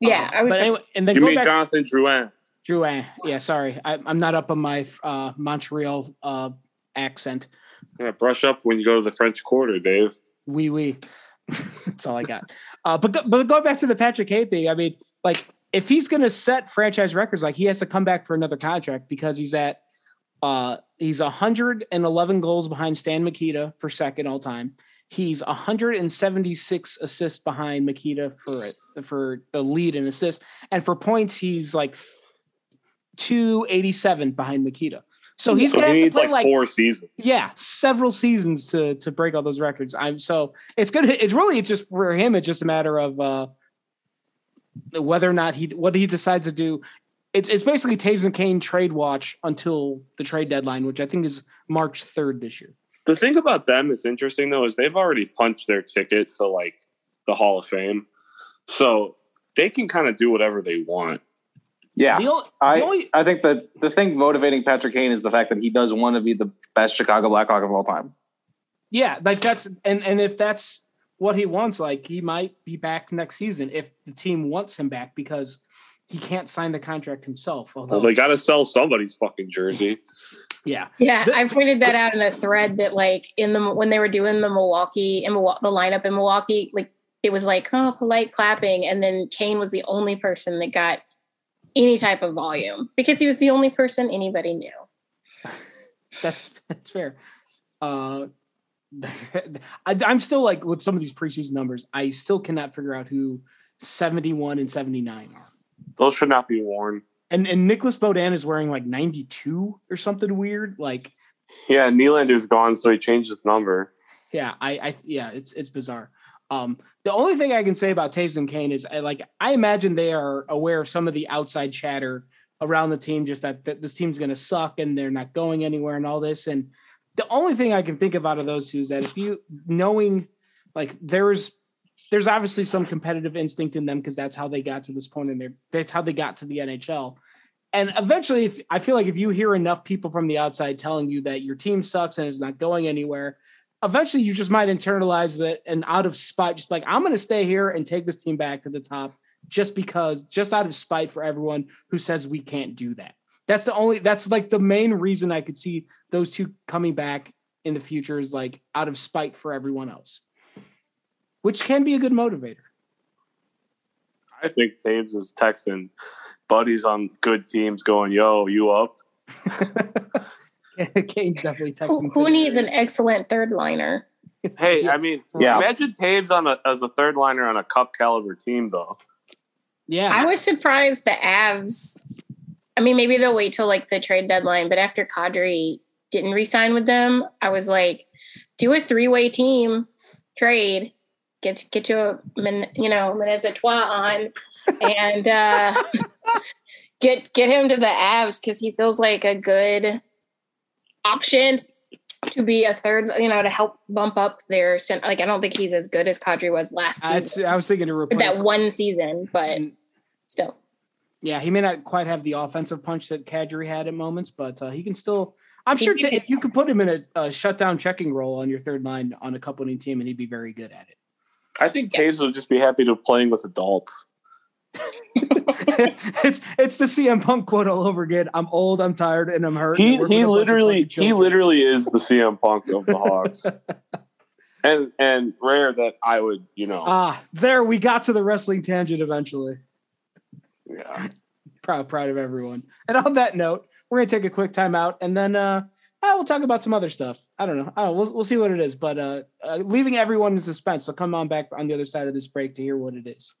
Yeah, I was. but anyway, and then You go mean back Jonathan Drouin? Drouin. Yeah, sorry, I, I'm not up on my uh, Montreal uh, accent. Yeah, brush up when you go to the French Quarter, Dave. Wee wee. (laughs) That's all I got. Uh, but go, but going back to the Patrick Hay thing, I mean, like if he's going to set franchise records, like he has to come back for another contract because he's at uh he's 111 goals behind Stan Mikita for second all time. He's 176 assists behind Mikita for it for the lead in assists, and for points he's like 287 behind Mikita. So he's so gonna he have to play like, like four seasons. yeah several seasons to to break all those records i'm so it's gonna it's really it's just for him it's just a matter of uh whether or not he what he decides to do it's it's basically Toews and Kane trade watch until the trade deadline which i think is march 3rd this year The thing about them is interesting though is they've already punched their ticket to like the Hall of Fame, so they can kind of do whatever they want. Yeah, the, only, I the only I think that the thing motivating Patrick Kane is the fact that he does want to be the best Chicago Blackhawk of all time. yeah like that's and and if that's what he wants like he might be back next season if the team wants him back because he can't sign the contract himself although Well, they got to sell somebody's fucking jersey. yeah Yeah, The- I pointed that out in a thread that like in the when they were doing the Milwaukee in Milwaukee, the lineup in Milwaukee, like it was like oh polite clapping, and then Kane was the only person that got any type of volume because he was the only person anybody knew. (laughs) That's that's fair. Uh, (laughs) I, I'm still like with some of these preseason numbers. I still cannot figure out who 71 and 79 are. Those should not be worn. And and Nicholas Beaudin is wearing like 92 or something weird. Like Yeah, Nylander's gone, so he changed his number. yeah, I I yeah, it's it's bizarre. Um, the only thing I can say about Toews and Kane is I, like I imagine they are aware of some of the outside chatter around the team, just that, that this team's going to suck and they're not going anywhere and all this. And the only thing I can think of out of those two is that if you knowing like there's there's obviously some competitive instinct in them because that's how they got to this point in their that's how they got to the NHL. And eventually, if I feel like if you hear enough people from the outside telling you that your team sucks and is not going anywhere, eventually you just might internalize that and out of spite, just like I'm going to stay here and take this team back to the top just because, just out of spite for everyone who says we can't do that. That's the only, that's like the main reason I could see those two coming back in the future is like out of spite for everyone else, which can be a good motivator. I think Toews is texting buddies on good teams going, yo, you up? (laughs) Kane's definitely texting. who needs an excellent third liner? Hey, Yeah. I mean, (laughs) Yeah. imagine Toews on a, as a third liner on a cup caliber team, though. Yeah. I was surprised the Avs. I mean, maybe they'll wait till like the trade deadline, but after Kadri didn't re-sign with them, I was like, do a three-way team trade, get get your you know Menez a Trois on, and uh, (laughs) get get him to the Avs because he feels like a good option to be a third, you know, to help bump up their like. I don't think he's as good as Kadri was last season I was thinking to replace that one season, but still. Yeah, he may not quite have the offensive punch that Kadri had at moments, but uh, he can still. I'm sure t- you could put him in a, a shutdown checking role on your third line on a couple team, and he'd be very good at it. I think Toews will just be happy to playing with adults. (laughs) it's it's the CM Punk quote all over again. I'm old, I'm tired, and I'm hurt. He he with a bunch of literally he literally is the CM Punk of the Hawks. (laughs) and and rare that I would, you know. Ah, there we got to the wrestling tangent eventually. yeah. (laughs) Proud, proud of everyone. And on that note, we're gonna take a quick time out, and then uh, we'll talk about some other stuff. I don't know. Know. We'll we'll see what it is, but uh, uh, leaving everyone in suspense. So come on back on the other side of this break to hear what it is.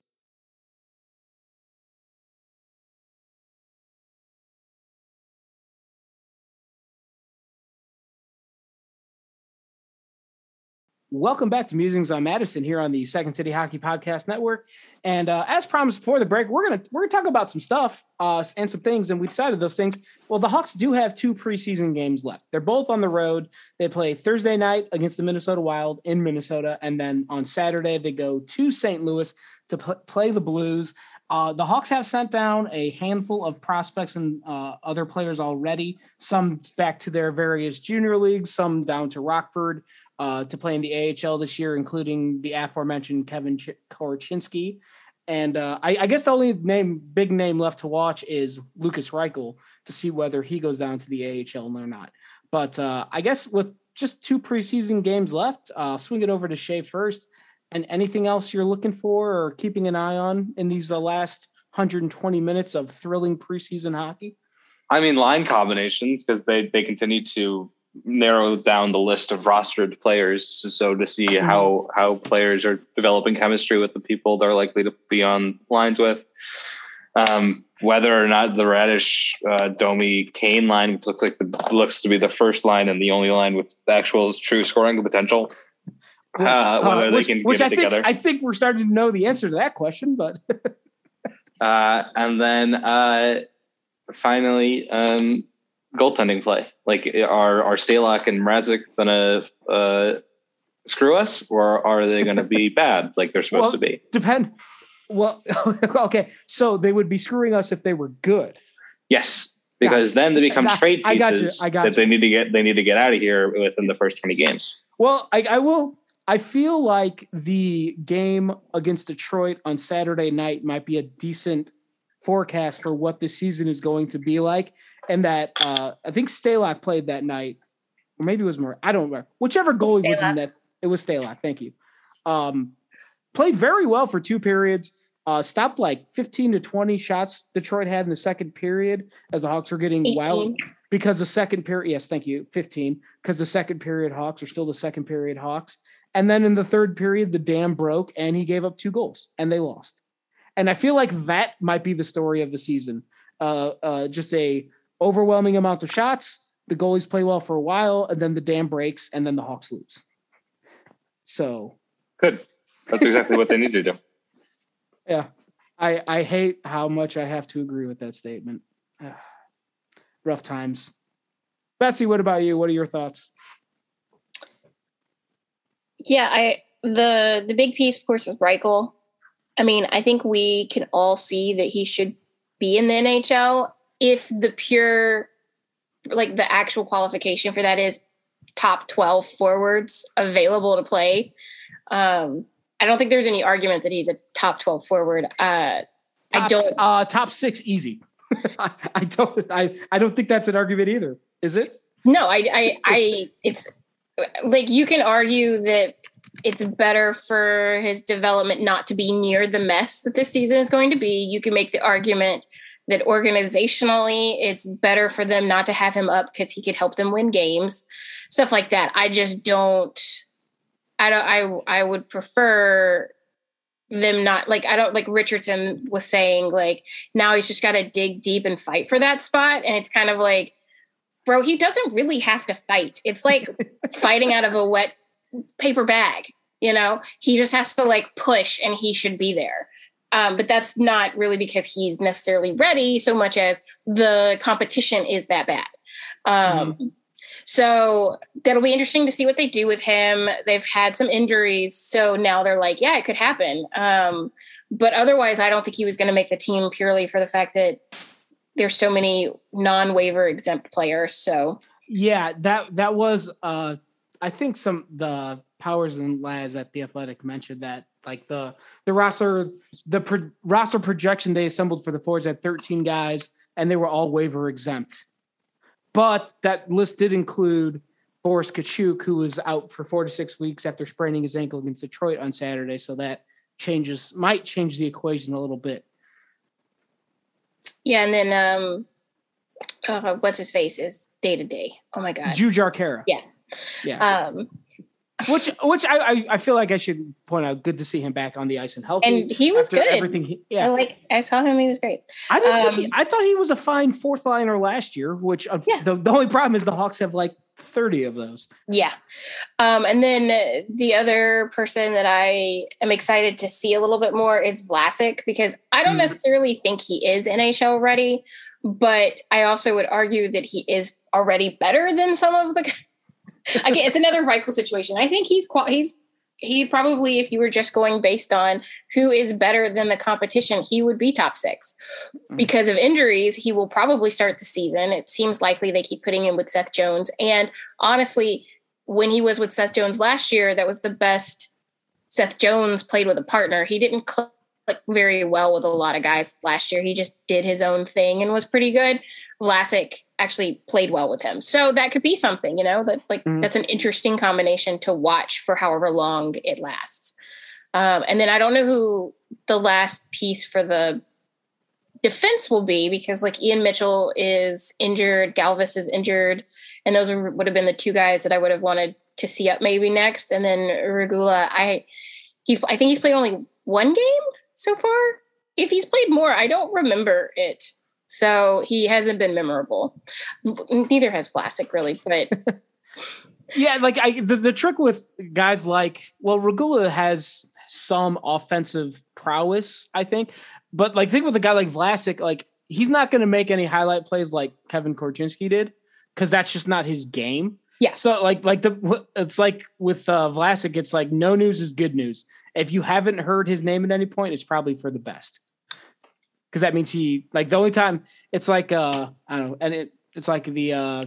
Welcome back to Musings on Madison here on the Second City Hockey Podcast Network. And uh, as promised before the break, we're gonna we're gonna talk about some stuff uh, and some things, and we decided those things. Well, the Hawks do have two preseason games left. They're both on the road. They play Thursday night against the Minnesota Wild in Minnesota, and then on Saturday they go to St. Louis to pl- play the Blues. Uh, the Hawks have sent down a handful of prospects and uh, other players already. Some back to their various junior leagues, some down to Rockford uh, to play in the AHL this year, including the aforementioned Kevin Ch- Korchinski. And uh, I, I guess the only name, big name left to watch is Lukas Reichel to see whether he goes down to the AHL or not. But uh, I guess with just two preseason games left, uh, swing it over to Shea first. And anything else you're looking for or keeping an eye on in these uh, last 120 minutes of thrilling preseason hockey? I mean, line combinations because they they continue to narrow down the list of rostered players. So to see Mm-hmm. how how players are developing chemistry with the people they're likely to be on lines with. Um, whether or not the Raddysh uh, Domi Kane line which looks like the, looks to be the first line and the only line with actual true scoring potential. Which, Uh, whether they which, can which get I it think together. I think we're starting to know the answer to that question, but (laughs) Uh, and then uh, finally, um, goaltending play. Like, are are Stalock and Mrazek gonna uh, screw us, or are they gonna be (laughs) bad like they're supposed Well, to be? depend. Well, (laughs) okay, so they would be screwing us if they were good. Yes, because then they become Nah, trade I got you, I got that you. they need to get. They need to get out of here within the first twenty games. Well, I, I will. I feel like the game against Detroit on Saturday night might be a decent forecast for what the season is going to be like, and that uh, I think Stalock played that night, or maybe it was more. I don't remember. Whichever goalie was in that, it was Stalock. Thank you. Um, played very well for two periods. Uh, stopped like 15 to 20 shots Detroit had in the second period as the Hawks were getting wild because the second period, yes, thank you, 15, because the second period Hawks are still the second period Hawks. And then in the third period, the dam broke and he gave up two goals and they lost. And I feel like that might be the story of the season. Uh, uh, just a overwhelming amount of shots. The goalies play well for a while, and then the dam breaks, and then the Hawks lose. So Good. That's exactly what they need to do. (laughs) yeah, I I hate how much I have to agree with that statement. (sighs) Rough times. Betsy, what about you? What are your thoughts? Yeah, I the the big piece, of course, is Reichel. I mean, I think we can all see that he should be in the NHL if the pure, like the actual qualification for that is top twelve forwards available to play. Um, I don't think there's any argument that he's a top twelve forward. Uh, top, I don't. uh top six easy. (laughs) I, I don't I, I don't think that's an argument either. Is it? No, I, I, I, it's like you can argue that it's better for his development not to be near the mess that this season is going to be. You can make the argument that organizationally it's better for them not to have him up because he could help them win games, stuff like that. I just don't. I don't. I I would prefer them not like I don't like Richardson was saying like now he's just got to dig deep and fight for that spot, and it's kind of like bro, he doesn't really have to fight. It's like (laughs) fighting out of a wet paper bag, you know? He just has to like push and he should be there. Um, but that's not really because he's necessarily ready so much as the competition is that bad. Um, So that'll be interesting to see what they do with him. They've had some injuries, so now they're like, yeah, it could happen. Um, but otherwise, I don't think he was going to make the team purely for the fact that there's so many non-waiver exempt players. So yeah, that that was uh I think some the powers and Laz at the Athletic mentioned that like the the roster the pro, roster projection they assembled for the Fords had 13 guys and they were all waiver exempt. But that list did include Boris Katchouk, who was out for four to six weeks after spraining his ankle against Detroit on Saturday. So that changes might change the equation a little bit. Yeah, and then um uh, what's his face is day to day. Oh my god. Jujhar Khaira. Yeah. Yeah. Um which which I, I, I feel like I should point out. Good to see him back on the ice and healthy. and he was good. Everything. He, I yeah. like I saw him, he was great. I didn't. he, um, I thought he was a fine fourth liner last year. Which uh, Yeah. the the only problem is the Hawks have like thirty of those. Yeah. Um, and then the other person that I am excited to see a little bit more is Vlasic because I don't Hmm. necessarily think he is NHL ready, but I also would argue that he is already better than some of the. Again, it's another Reichel situation. I think he's he's he probably, if you were just going based on who is better than the competition, he would be top six. Mhm. Because of injuries, he will probably start the season. It seems likely they keep putting him with Seth Jones. And honestly, when he was with Seth Jones last year, that was the best Seth Jones played with a partner. He didn't click very well with a lot of guys last year. He just did his own thing and was pretty good. Vlasic actually played well with him. So that could be something, you know, that like Mhm. that's an interesting combination to watch for however long it lasts. Um, and then I don't know who the last piece for the defense will be because like Ian Mitchell is injured, Galvas is injured, and those are, would have been the two guys that I would have wanted to see up maybe next. And then Regula, I he's I think he's played only one game so far. If he's played more, I don't remember it. So he hasn't been memorable. Neither has Vlasic really, but (laughs) Yeah, like I the, the trick with guys like well, Regula has some offensive prowess, I think, but like think with a guy like Vlasic, like he's not going to make any highlight plays like Kevin Korchinski did because that's just not his game. Yeah. So like like the it's like with uh, Vlasic, it's like no news is good news. If you haven't heard his name at any point, it's probably for the best. Because that means he like the only time it's like uh I don't know, and it it's like the uh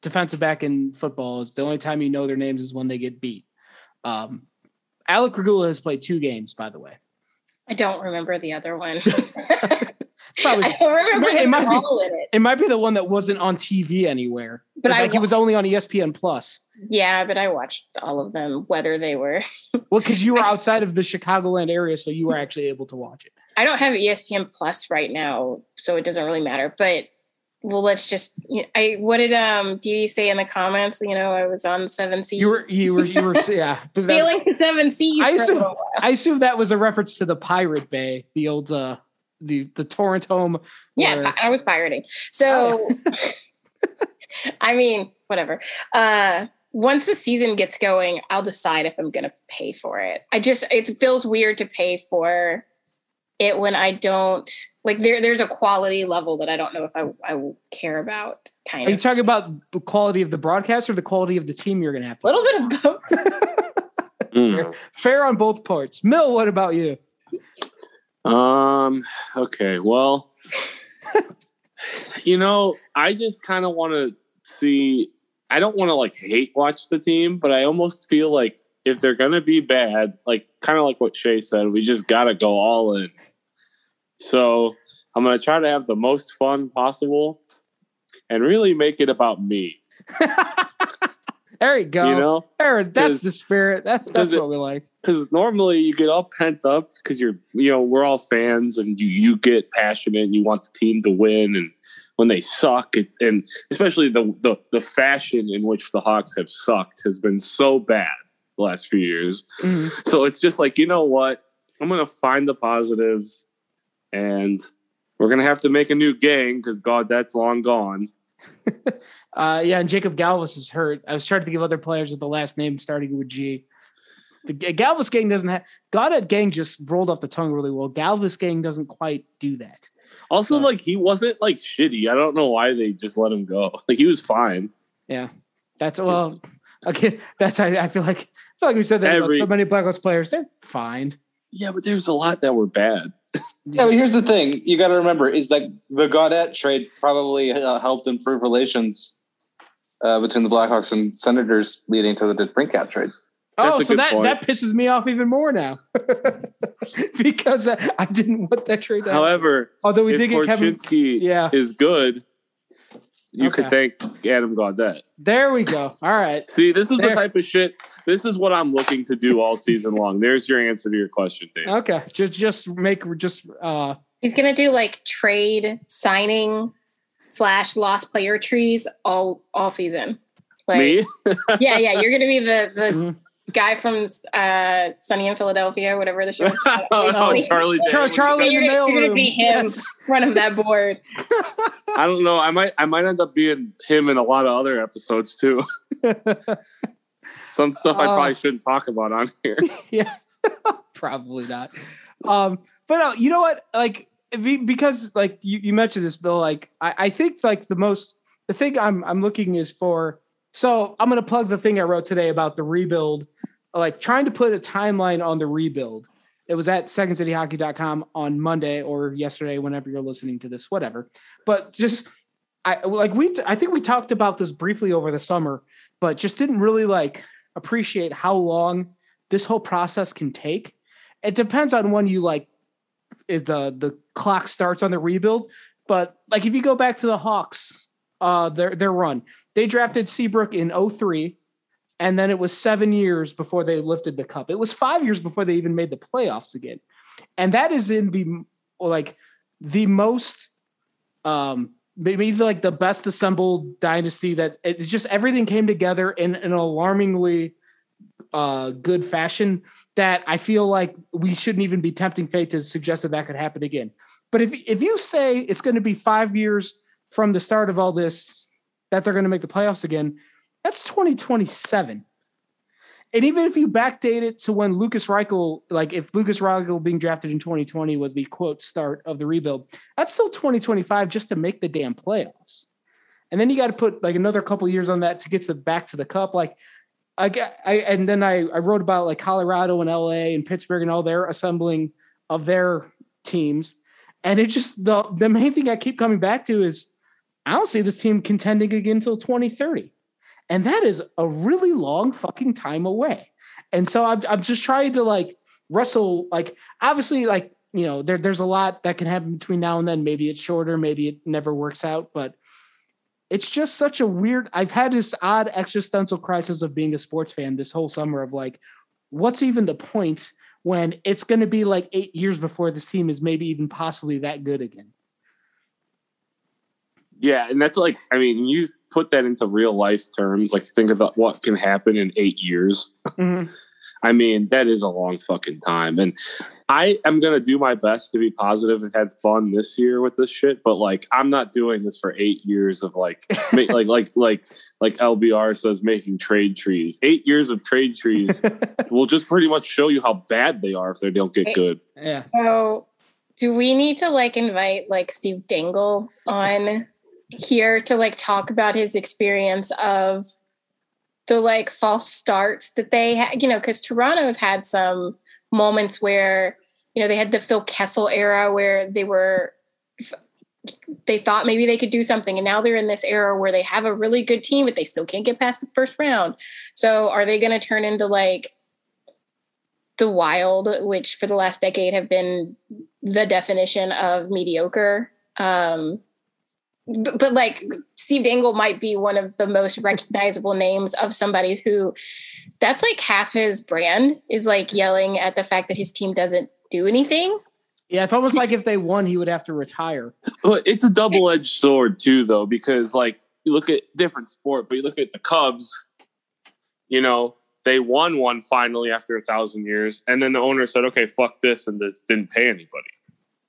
defensive back in football is the only time you know their names is when they get beat. Um, Alec Regula has played two games, by the way. I don't remember the other one. (laughs) Probably (laughs) I don't remember It might be- it. it might be the one that wasn't on TV anywhere, But I like he wa- was only on ESPN Plus. Yeah, but I watched all of them, whether they were. Well, because you were (laughs) outside of the Chicagoland area, so you were actually able to watch it. I don't have ESPN Plus right now, so it doesn't really matter. But well, let's just. I what did um Dee say in the comments? You know, I was on seven seas. You were, you were, you were, yeah. (laughs) sailing to seven seas. I assume- I assume that was a reference to the Pirate Bay, the old, uh, the the torrent home. Yeah, where- I I was pirating. So, (laughs) I mean, whatever. Uh, once the season gets going, I'll decide if I'm going to pay for it. I just, it feels weird to pay for it when I don't like there. There's a quality level that I don't know if I I will care about. Kind of, Are you of talking about the quality of the broadcast or the quality of the team you're going to have a to? little bit of both. (laughs) Mm. Fair on both parts. Mill, what about you? Um. Okay. Well, you know, I just kind of want to see. I don't want to like hate watch the team, but I almost feel like if they're gonna be bad, like kind of like what Shay said, we just gotta go all in. So I'm gonna try to have the most fun possible, and really make it about me. (laughs) there you go. You know, Aaron, that's the spirit. That's that's does it- what we like. because normally you get all pent up because you're you know we're all fans and you you get passionate and you want the team to win and when they suck it, and especially the, the the fashion in which the Hawks have sucked has been so bad the last few years. Mhm. So it's just like you know what I'm gonna find the positives and we're gonna have to make a new gang because God that's long gone. (laughs) Uh, yeah, and Jakub Galvas is hurt. I was trying to think of other players with the last name starting with G. The Galvas gang doesn't have. Gaudette gang just rolled off the tongue really well. Galvas gang doesn't quite do that. Also, So- like he wasn't like shitty. I don't know why they just let him go. (laughs) Like he was fine. Yeah. That's well, again, that's I, I feel like I feel like we said that Every- about so many Blackhawks players. They're fine. Yeah, but there's a lot that were bad. (laughs) Yeah, but here's the thing: you got to remember is that the Gaudette trade probably uh, helped improve relations uh, between the Blackhawks and Senators, leading to the DeBrincat trade. Oh, That's a so that point. that pisses me off even more now (laughs) because uh, I didn't want that trade. to happen. However, although we if did get Kevin, Korchinski yeah, is good, you could thank Adam Gaudette. there we go. All right, See, this is There. the type of shit. This is what I'm looking to do all season long. There's your answer to your question, Dave. okay, just just make just uh He's gonna do like trade signing slash lost player trees all all season. Like, Me? (laughs) yeah, yeah, you're gonna be the the Mhm. Guy from uh Sunny in Philadelphia, whatever the (laughs) show. is called. oh, no. Charlie. Char- Day. Charlie in You're the gonna- mail you're gonna be him. Yes. Front of that board. (laughs) I don't know. I might. I might end up being him in a lot of other episodes too. (laughs) Some stuff I probably shouldn't talk about on here. yeah, probably not. Um, but no, you know what? Like, because like you, you mentioned this, Bill. Like, I, I think like the most the thing I'm I'm looking is for. So I'm gonna plug the thing I wrote today about the rebuild, like trying to put a timeline on the rebuild. It was at secondcityhockey.com on Monday or yesterday, whenever you're listening to this, whatever. But just I like we I think we talked about this briefly over the summer, but just didn't really like appreciate how long this whole process can take. It depends on when you like is the the clock starts on the rebuild. But like if you go back to the Hawks, uh their their run, they drafted Seabrook in 03, and then it was seven years before they lifted the cup. It was five years before they even made the playoffs again. And that is in the like the most um maybe like the best assembled dynasty that it's just everything came together in an alarmingly uh good fashion that I feel like we shouldn't even be tempting fate to suggest that that could happen again. But if if you say it's going to be 5 years from the start of all this that they're going to make the playoffs again, that's 2027. And even if you backdate it to when Lukas Reichel, like if Lukas Reichel being drafted in 2020 was the quote start of the rebuild, that's still 2025 just to make the damn playoffs. And then you got to put like another couple years on that to get to the back to the cup. Like I, I and then I, I wrote about like Colorado and LA and Pittsburgh and all their assembling of their teams. And it just the the main thing I keep coming back to is I don't see this team contending again until 2030. And that is a really long fucking time away. And so I'm I'm just trying to like wrestle like obviously like you know there there's a lot that can happen between now and then. Maybe it's shorter, maybe it never works out, but it's just such a weird I've had this odd existential crisis of being a sports fan this whole summer of like what's even the point when it's going to be like 8 years before this team is maybe even possibly that good again. Yeah, and that's like, I mean, you put that into real life terms. Like, think about what can happen in eight years. Mm-hmm. I mean, that is a long fucking time. And I am going to do my best to be positive and had fun this year with this shit. But like, I'm not doing this for eight years of like, ma- (laughs) like, like, like, like LBR says, making trade trees. Eight years of trade trees (laughs) will just pretty much show you how bad they are if they don't get good. yeah. So, do we need to like invite like Steve Dangle on here to like talk about his experience of the like false starts that they had? You know, because Toronto's had some moments where you know they had the Phil Kessel era where they were they thought maybe they could do something and now they're in this era where they have a really good team but they still can't get past the first round so are they going to turn into like the wild which for the last decade have been the definition of mediocre um but, but like steve dangle might be one of the most recognizable names of somebody who that's like half his brand is like yelling at the fact that his team doesn't do anything Yeah, it's almost like if they won, he would have to retire. Well, it's a double edged sword too, though, because like you look at different sport, but you look at the Cubs. You know, they won one finally after a thousand years, and then the owner said, "Okay, fuck this," and this didn't pay anybody.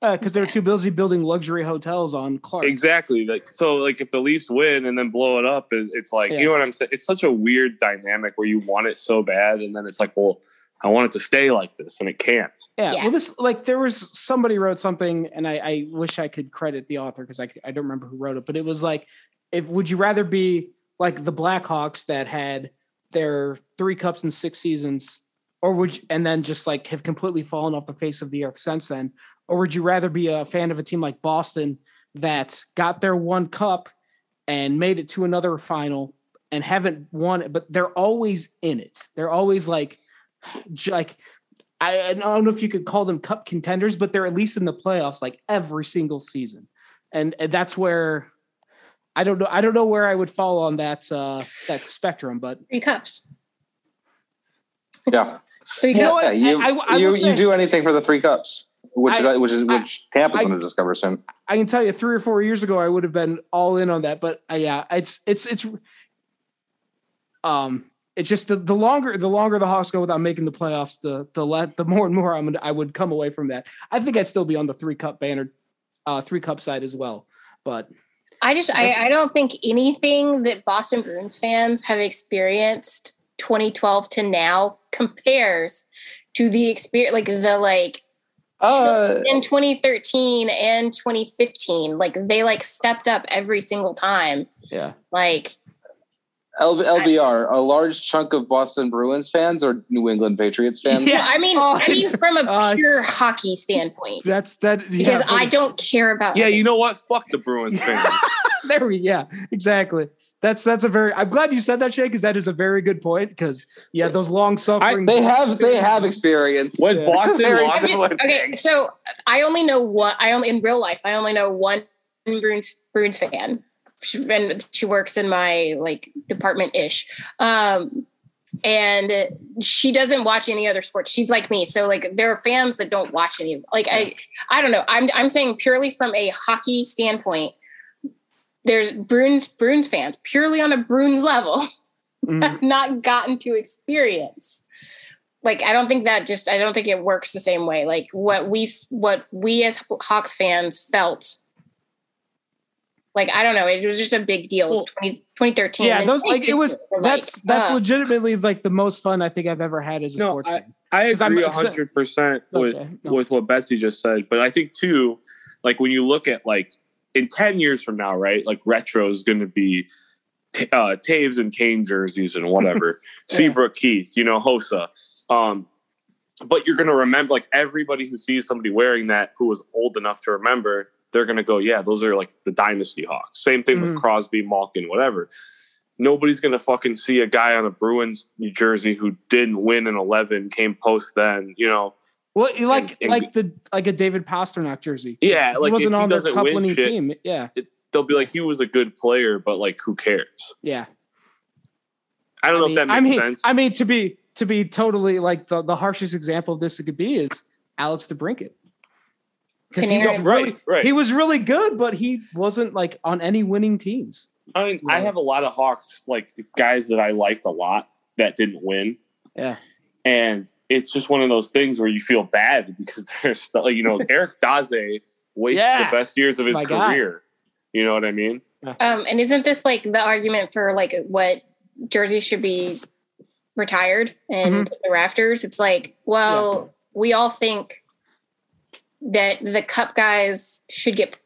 Uh, because they're too busy building luxury hotels on Clark. Exactly. Like so, like if the Leafs win and then blow it up, it's like Yeah. you know what I'm saying. It's such a weird dynamic where you want it so bad, and then it's like, well, I want it to stay like this, and it can't. Yeah, Yeah. Well, this like there was somebody wrote something, and I, I wish I could credit the author because I, I don't remember who wrote it, but it was like, if would you rather be like the Blackhawks that had their three cups in six seasons, or would you, and then just like have completely fallen off the face of the earth since then, or would you rather be a fan of a team like Boston that got their one cup and made it to another final and haven't won it, but they're always in it. They're always like, like I, I don't know if you could call them cup contenders, but they're at least in the playoffs like every single season, and, and that's where I don't know. I don't know where I would fall on that uh, that spectrum, but Three cups. Yeah. Three You know what? Yeah, you I- I- I you, will you do anything for the three cups, which I- is which is I- which Tampa's I- going to discover soon. I can tell you three or four years ago I would have been all in on that, but uh, yeah, it's it's it's um it's just the, the longer the longer the Hawks go without making the playoffs, the the let the more and more I'm gonna, I would come away from that. I think I'd still be on the three cup banner, uh, three cup side as well. But I just I, I don't think anything that Boston Bruins fans have experienced 2012 to now compares to the experience like the like Uh, in 2013 and 2015 like they like stepped up every single time yeah, like L- LDR, a large chunk of Boston Bruins fans or New England Patriots fans? Yeah. I mean Oh, I mean (laughs) from a uh, pure hockey standpoint that's that. because yeah, I don't care about Yeah, other- you know what? Fuck the (laughs) Bruins fans. there we yeah exactly. That's that's a very. I'm glad you said that, Shay, because that is a very good point. Because yeah, those long suffering. They have they have experience. When Yeah. Boston Very lost, good. okay so I only know one I only in real life I only know one Bruins Bruins fan she, and she works in my like department ish um and she doesn't watch any other sports she's like me so like there are fans that don't watch any like i i don't know i'm i'm saying purely from a hockey standpoint there's bruins bruins fans purely on a bruins level (laughs) Mhm. have not gotten to experience like i don't think that just i don't think it works the same way like what we what we as hawks fans felt like i don't know it was just a big deal Well, 20, 2013 yeah, those like it was. 2015 were like, That's that's uh, legitimately like the most fun I think I've ever had as a No, sports fan. I 'Cause I'm- agree hundred percent with Okay, no. with what Betsy just said. But I think too, like when you look at like in ten years from now, right? Like retro is going to be uh, Toews and Kane jerseys and whatever, (laughs) Seabrook Keith, you know, Hossa. Um, but you're going to remember like everybody who sees somebody wearing that who was old enough to remember, they're going to go, yeah, those are like the Dynasty Hawks. Same thing Mhm. with Crosby, Malkin, whatever. Nobody's going to fucking see a guy on a Bruins new jersey who didn't win in 11, came post then, you know. Well, you like and- like the like a David Pastrnak jersey. Yeah, he like wasn't he on their doesn't cup win winning shit, team. Yeah, they'll be like, he was a good player, but like, who cares? yeah. I don't know if that makes I mean, sense. I mean to be to be totally like the the harshest example of this it could be is Alex DeBrincat. Because he was Panarin. really, right, right. he was really good, but he wasn't like on any winning teams. I mean, I have a lot of Hawks, like guys that I liked a lot that didn't win. Yeah. And it's just one of those things where you feel bad because (laughs) there's stuff like, you know, (laughs) Eric Daze wasted Yeah. the best years of his That's my guy. career. You know what I mean? um and isn't this like the argument for like what jerseys should be retired and Mm-hmm. the rafters it's like well we all think that the cup guys should get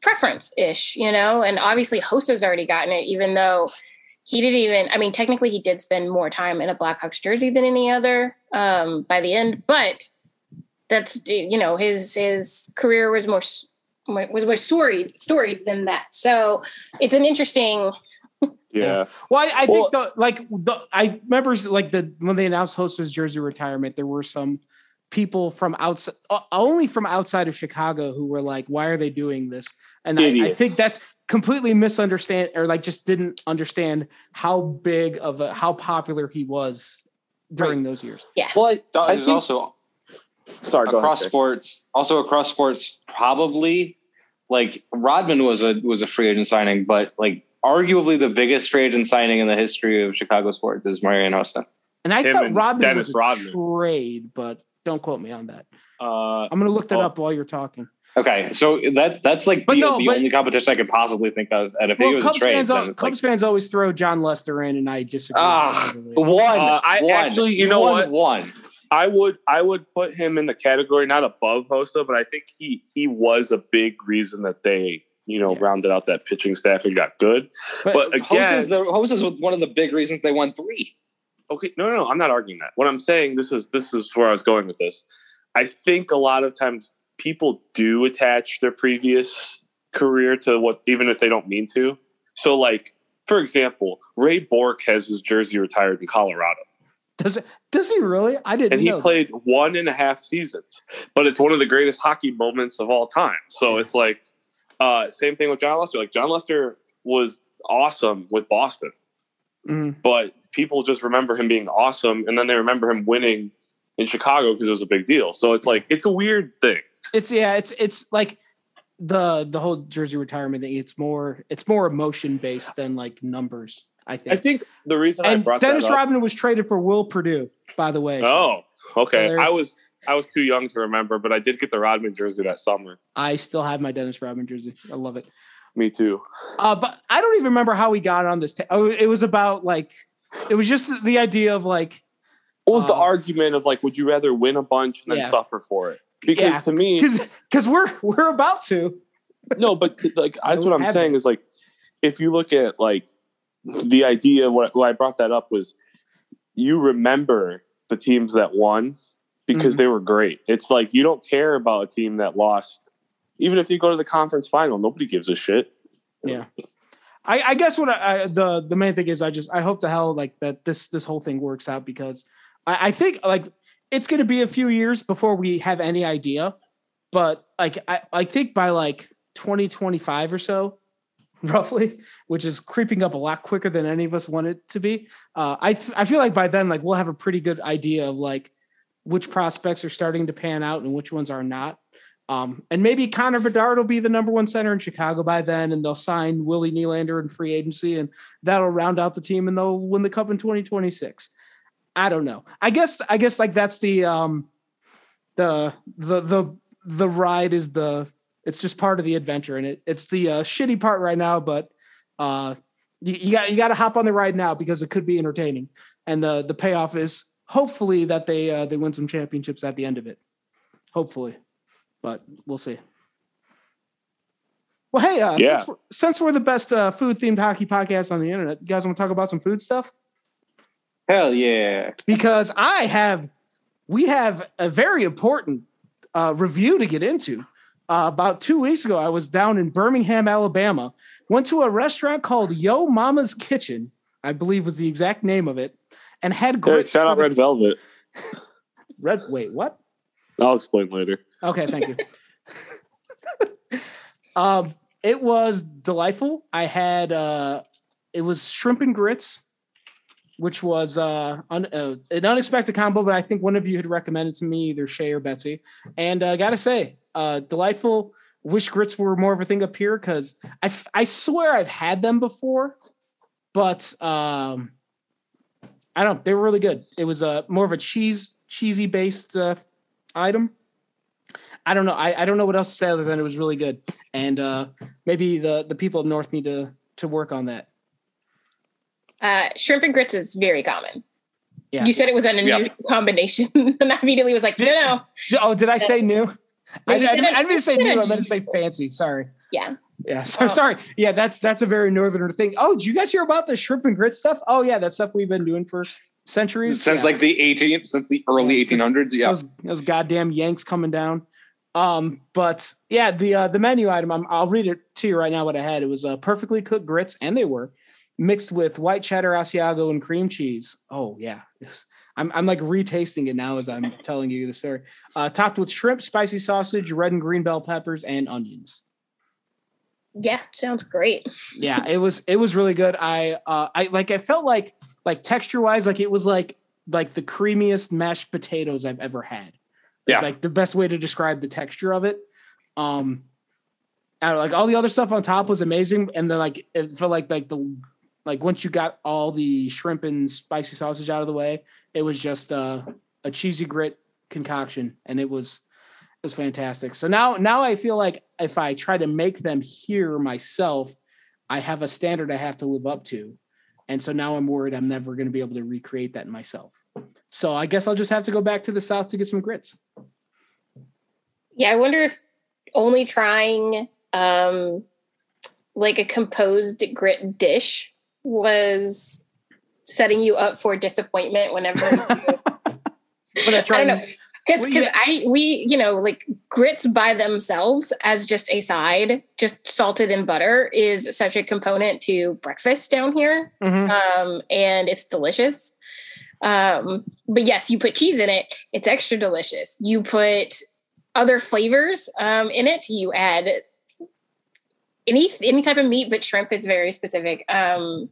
preference ish you know and obviously Hossa's already gotten it even though he didn't even i mean technically he did spend more time in a blackhawks jersey than any other um by the end but that's you know his his career was more was more storied storied than that so it's an interesting Yeah. Well, I, I Well- think the like the I remember like the when they announced Hossa's jersey retirement, there were some people from outside, only from outside of Chicago, who were like, "Why are they doing this?" And I, I think that's completely misunderstand or like just didn't understand how big of a how popular he was during those years. Yeah well, I, I think, also sorry, go across ahead. Sports, also across sports, probably like Rodman was a was a free agent signing, but like arguably the biggest free agent signing in the history of Chicago sports is Marian Hossa. And I Him thought and Rodman Dennis was a Rodman. trade, but don't quote me on that. Uh, I'm gonna look that Oh. up while you're talking. Okay, so that that's like But the, no, the but- only competition I could possibly think of. And if it Well, was Cubs a trade, fans, then al- Cubs like, fans always throw Jon Lester in, and I disagree. heavily. one, Uh, I one, actually- you know one, what? One. I would I would put him in the category not above Hossa, but I think he he was a big reason that they you know Yeah. rounded out that pitching staff and got good. But Hossa's, again, the, Hossa's was one of the big reasons they won three. Okay, no, no, no, I'm not arguing that. What I'm saying this is this is where I was going with this. I think a lot of times people do attach their previous career to what, even if they don't mean to. So, like for example, Ray Bourque has his jersey retired in Colorado. Does it? Does he really? I didn't. and he know played one and a half seasons but it's one of the greatest hockey moments of all time so it's like uh same thing with jon lester like jon lester was awesome with boston Mhm. but people just remember him being awesome and then they remember him winning in chicago because it was a big deal so it's like it's a weird thing It's yeah. It's it's like the the whole jersey retirement thing. It's more it's more emotion based than like numbers. I think. i think the reason i brought Dennis that up Rodman was traded for Will Perdue, by the way. oh okay So i was i was too young to remember but i did get the rodman jersey that summer I still have my Dennis Rodman jersey. I love it. Me too Uh, but I don't even remember how we got on this. oh, it was about like, it was just the, the idea of like, what was the Uh, argument of like would you rather win a bunch and then Yeah. suffer for it because Yeah. to me because we're we're about to. no, but to, like (laughs) that's what I'm saying is like if you look at like the idea what why I brought that up was you remember the teams that won because Mhm. they were great. It's like you don't care about a team that lost. Even if you go to the conference final, nobody gives a shit. Yeah. I, I guess what I, I the the main thing is I just I hope to hell like that this this whole thing works out because I, I think like it's gonna be a few years before we have any idea, but like I, I think by like 2025 or so, (laughs) roughly, which is creeping up a lot quicker than any of us want it to be. Uh, I th- I feel like by then like we'll have a pretty good idea of like which prospects are starting to pan out and which ones are not. Um, and maybe Connor Bedard will be the number one center in Chicago by then, and they'll sign Willie Nylander in free agency, and that'll round out the team, and they'll win the cup in 2026. I don't know. I guess I guess like that's the um the the the the ride is the it's just part of the adventure, and it it's the uh, shitty part right now, but uh you, you got you got to hop on the ride now because it could be entertaining, and the the payoff is hopefully that they uh, they win some championships at the end of it. Hopefully but we'll see. Well, hey, uh, Yeah. since, we're, since we're the best uh, food themed hockey podcast on the internet, you guys want to talk about some food stuff? Hell yeah. Because I have, we have a very important uh, review to get into. Uh, about two weeks ago, I was down in Birmingham, Alabama, went to a restaurant called Yo Mama's Kitchen, I believe was the exact name of it, and had Hey, shout out Red Velvet. (laughs) Red. Wait, what? I'll explain later. Okay, thank you. (laughs) um, it was delightful. I had uh, it was shrimp and grits, which was uh, un- uh, an unexpected combo, but I think one of you had recommended to me, either Shay or Betsy. And uh, gotta say, uh, delightful. Wish grits were more of a thing up here because I f- I swear I've had them before, but um, I don't. They were really good. It was uh, more of a cheese cheesy based uh, item. I don't know. I, I don't know what else to say other than it was really good. And uh, maybe the, the people up north need to to work on that. Uh, shrimp and grits is very common. Yeah. You said it was an unusual Yeah. combination, (laughs) and I immediately was like, no, no. Oh, did I say new? I, you I, said I, it- didn't you say said new. I it- meant to say fancy. Sorry. Yeah. Yeah. So, Oh. Sorry. Yeah, that's that's a very northerner thing. Oh, did you guys hear about the shrimp and grit stuff? Oh yeah, that stuff we've been doing for centuries. Since Yeah. like the 18, since the early 1800s. Yeah. those those goddamn Yanks coming down. Um, but yeah, the uh, the menu item. I'm, I'll read it to you right now. What I had it was uh, perfectly cooked grits, and they were mixed with white cheddar, Asiago, and cream cheese. Oh yeah, I'm I'm like retasting it now as I'm telling you the story. Uh, topped with shrimp, spicy sausage, red and green bell peppers, and onions. Yeah, sounds great. Yeah, it was it was really good. I uh I like I felt like like texture wise, like it was like like the creamiest mashed potatoes I've ever had. It's Yeah. like the best way to describe the texture of it. Um I don't know, like all the other stuff on top was amazing. And then like it felt like like the like once you got all the shrimp and spicy sausage out of the way, it was just uh, a cheesy grit concoction and it was it was fantastic. So now now I feel like if I try to make them here myself, I have a standard I have to live up to. And so now I'm worried I'm never going to be able to recreate that myself. So I guess I'll just have to go back to the south to get some grits. Yeah, I wonder if only trying um like a composed grit dish was setting you up for disappointment whenever (laughs) you But I I tried. don't know. Because Well, yeah. I we you know like grits by themselves as just a side, just salted in butter is such a component to breakfast down here, Mhm. um, and it's delicious. Um, but yes, you put cheese in it; it's extra delicious. You put other flavors um, in it. You add any any type of meat, but shrimp is very specific. Um,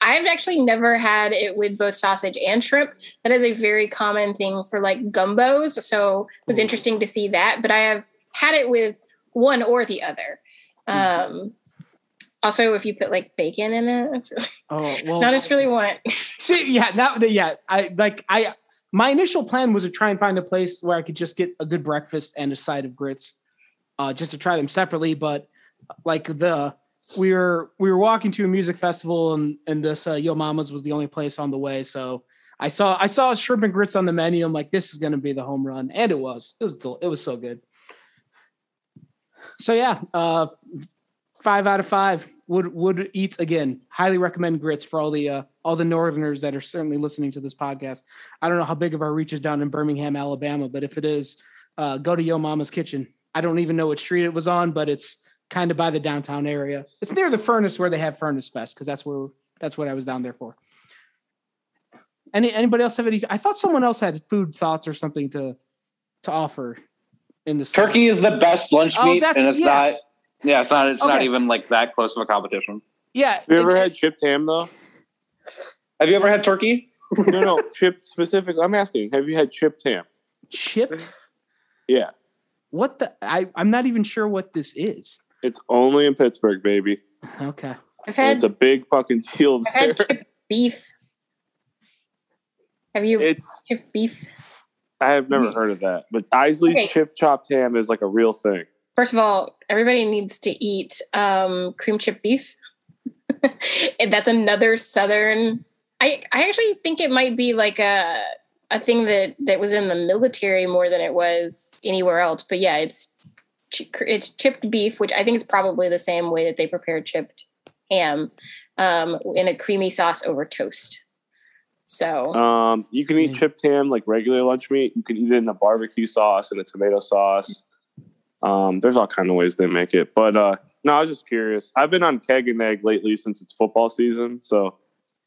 I've actually never had it with both sausage and shrimp. That is a very common thing for like gumbos. So it was interesting to see that. But I have had it with one or the other. Um, also, if you put like bacon in it, it's Oh well. not as really (laughs) want. See, yeah, now, yeah, I like I. My initial plan was to try and find a place where I could just get a good breakfast and a side of grits, uh, just to try them separately. But like the we were we were walking to a music festival and and this uh, Yo Mama's was the only place on the way. So I saw I saw shrimp and grits on the menu. I'm like, this is gonna be the home run, and it was. It was it was so good. So yeah, uh, five out of five would would eat again. Highly recommend grits for all the uh, all the Northerners that are certainly listening to this podcast. I don't know how big of our reach is down in Birmingham, Alabama, but if it is, uh, go to Yo Mama's Kitchen. I don't even know what street it was on, but it's kind of by the downtown area. It's near the furnace where they have Furnace Fest because that's where that's what I was down there for. Any anybody else have any? I thought someone else had food thoughts or something to to offer in this. Turkey is the best lunch Oh, meat, that's- and it's yeah. not. Yeah, it's not. It's not even like that close of a competition. Yeah. Have you ever it- had chipped ham though? Have you ever had turkey? (laughs) No, no, (laughs) chipped specific. I'm asking. Have you had chipped ham? chipped? Yeah, What the? I I'm not even sure what this is. It's only in Pittsburgh, baby. Okay. I've had it's a big fucking deal I've there. chipped beef. Have you It's chipped beef? I have never heard of that, but Isaly's Okay. chip chopped ham is like a real thing. First of all, everybody needs to eat um, cream chip beef. (laughs) and that's another southern. I I actually think it might be like a a thing that that was in the military more than it was anywhere else. But yeah, it's chi- it's chipped beef, which I think is probably the same way that they prepare chipped ham um, in a creamy sauce over toast. So Um, you can eat Mm. chipped ham like regular lunch meat. You can eat it in a barbecue sauce and a tomato sauce. Um, there's all kind of ways they make it, but uh, no, I was just curious. I've been on keg and egg lately since it's football season, so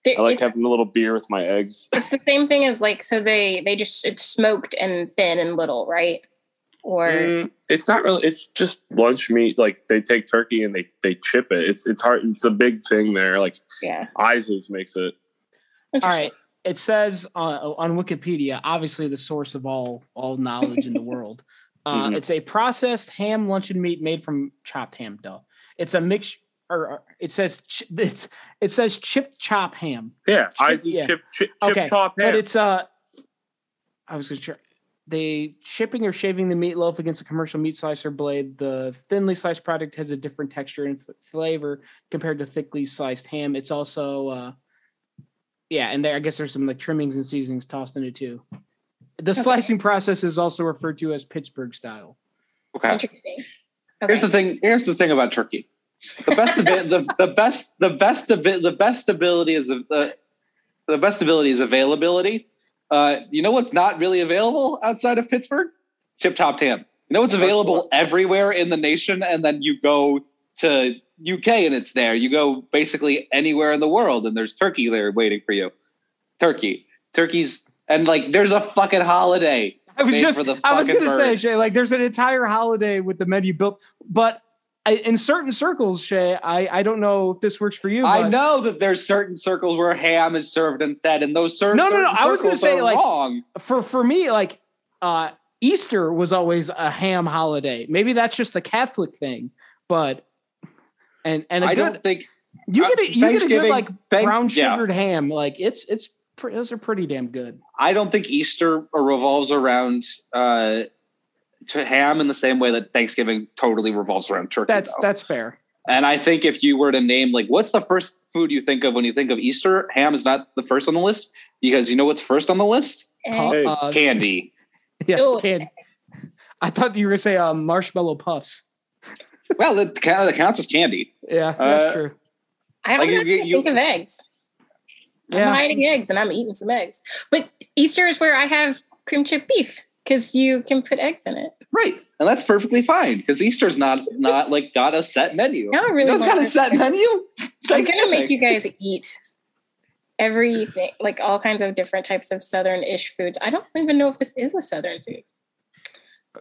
there- I like having a little beer with my eggs. it's the same thing as like so they they just it's smoked and thin and little, right? Or Mm, it's not really. It's just lunch meat. Like they take turkey and they they chip it. It's it's hard. It's a big thing there. Like yeah. Isaly's makes it. All right. It says uh, on Wikipedia, obviously the source of all all knowledge in the (laughs) world. Uh, Mhm. It's a processed ham luncheon meat made from chopped ham dough. It's a mix, or, or it says ch- (laughs) it's, it says chipped chop ham, Yeah, Chip- Isaly's yeah. chip chip, chip Okay, chop ham. but it's uh, I was gonna try. They shipping or shaving the meatloaf against a commercial meat slicer blade. The thinly sliced product has a different texture and f- flavor compared to thickly sliced ham. It's also, uh, yeah, and there I guess there's some like trimmings and seasonings tossed in it too. The slicing process is also referred to as Pittsburgh style. Okay. Interesting. Here's the thing. Here's the thing about turkey. The best of it, the, the best the best of it, the best ability is the the best ability is availability. Uh, you know what's not really available outside of Pittsburgh? Chip topped ham. You know what's available everywhere in the nation, and then you go to UK and it's there. You go basically anywhere in the world, and there's turkey there waiting for you. Turkey, turkeys, and like there's a fucking holiday. I was just, I was gonna say, bird. Shay, like there's an entire holiday with the menu built, but I, in certain circles, Shay, I, I don't know if this works for you. I know that there's certain circles where ham is served instead, and those certain No, no, no, I was gonna say, like- wrong. for for me, like uh Easter was always a ham holiday. Maybe that's just a Catholic thing, but and and I good don't think you uh, get a you get a good like thank- brown yeah. sugared ham. Like it's it's those are pretty damn good. I don't think Easter revolves around uh, to ham in the same way that Thanksgiving totally revolves around turkey. That's though. that's fair. and I think if you were to name like what's the first food you think of when you think of Easter, ham is not the first on the list because you know what's first on the list? Hey, uh, Candy. (laughs) yeah, Ew. can- I thought you were gonna say um, marshmallow puffs. (laughs) Well, that count- that counts as candy. Yeah, that's Uh, true. I don't Like, know you- think of eggs. Yeah. I'm hiding eggs and I'm eating some eggs. But Easter is where I have cream chip beef because you can put eggs in it. Right. And that's perfectly fine because Easter's not not like got a set menu. I don't really It's want got a set menu. I'm gonna make you guys eat everything, like all kinds of different types of southern-ish foods. I don't even know if this is a southern food.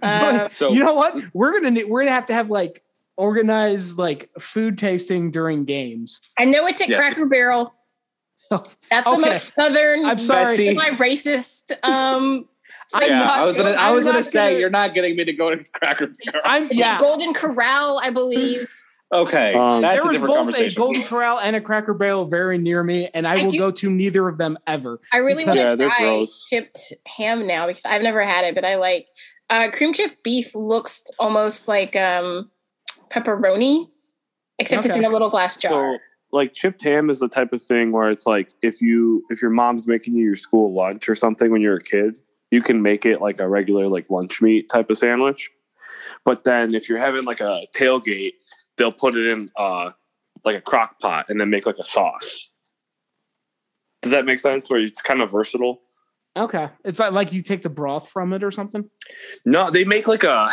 Uh, (laughs) So you know what? We're gonna we're gonna have to have like organized like food tasting during games. I know it's at Yes. Cracker Barrel. (laughs) That's the okay. most southern. I'm sorry. Betsy. My racist. Um, I'm It's yeah, not I was gonna, I I'm was gonna say gonna- you're not getting me to go to Cracker Barrel. I'm yeah. Golden Corral, I believe. (laughs) Okay, Um, that's there a was different both a conversation. Golden Corral and a Cracker Barrel very near me, and I, I will do- go to neither of them ever. I really want to they're try chipped ham now because I've never had it, but I like uh, cream chip beef. Looks almost like um, pepperoni, except it's in a little glass jar. So, like chipped ham is the type of thing where it's like if you if your mom's making you your school lunch or something when you're a kid, you can make it like a regular like lunch meat type of sandwich. But then if you're having like a tailgate, they'll put it in uh like a crock pot and then make like a sauce. Does that make sense? Where it's kind of versatile. Okay, it's like like you take the broth from it or something. No, they make like a.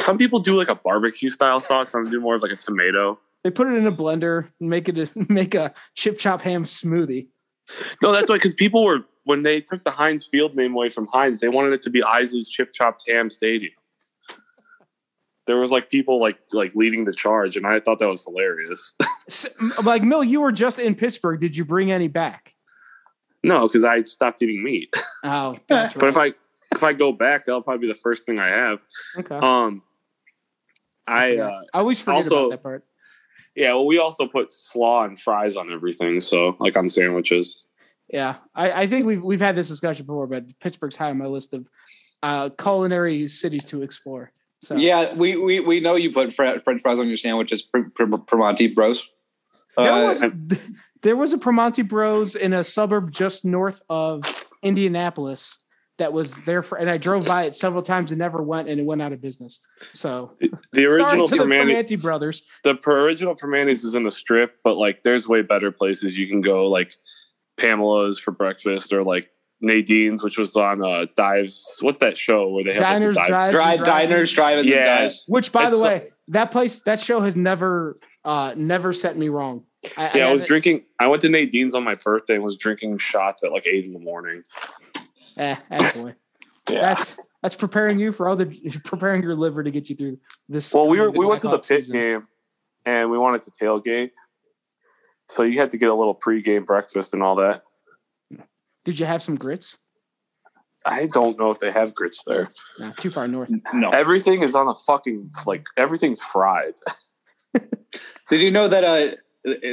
Some people do like a barbecue style sauce. Some do more of like a tomato. They put it in a blender, and make it a, (laughs) make a chip chop ham smoothie. No, that's why because people were when they took the Heinz Field name away from Heinz, they wanted it to be Isaly's Chip Chopped Ham Stadium. There was like people like like leading the charge, and I thought that was hilarious. (laughs) S- Like Mill, you were just in Pittsburgh. Did you bring any back? no, because I stopped eating meat. (laughs) Oh, that's right. But if I if I go back, that'll probably be the first thing I have. okay, Um, I uh, I always forget also- about that part. Yeah, well, we also put slaw and fries on everything, so like on sandwiches. Yeah, I, I think we've we've had this discussion before, but Pittsburgh's high on my list of uh, culinary cities to explore. So Yeah, we, we we know you put fr- French fries on your sandwiches, Pr- Pr- Primanti Bros. there Uh, was there was a Primanti Bros in a suburb just north of Indianapolis that was there for, and I drove by it several times and never went, and it went out of business. So The original sorry to the Primanti, Primanti Brothers. the per- original Primanti's is in the strip, but like there's way better places you can go, like Pamela's for breakfast or like Nadine's, which was on uh Dives. What's that show where they have like, the Diners, dive- drives, drive-ins. diners, drive-ins, Yeah. dives. Which, by It's the fu- way, that place, that show has never, uh, never set me wrong. I, Yeah, I was drinking. I went to Nadine's on my birthday and was drinking shots at like eight in the morning. Eh, boy. Yeah. That's that's preparing you for other (laughs) preparing your liver to get you through this. Well, we were we went to the pit season. game, and we wanted to tailgate. So you had to get a little pregame breakfast and all that. Did you have some grits? I don't know if they have grits there. Nah, too far north. No. Everything is on a fucking like everything's fried. (laughs) Did you know that? Uh,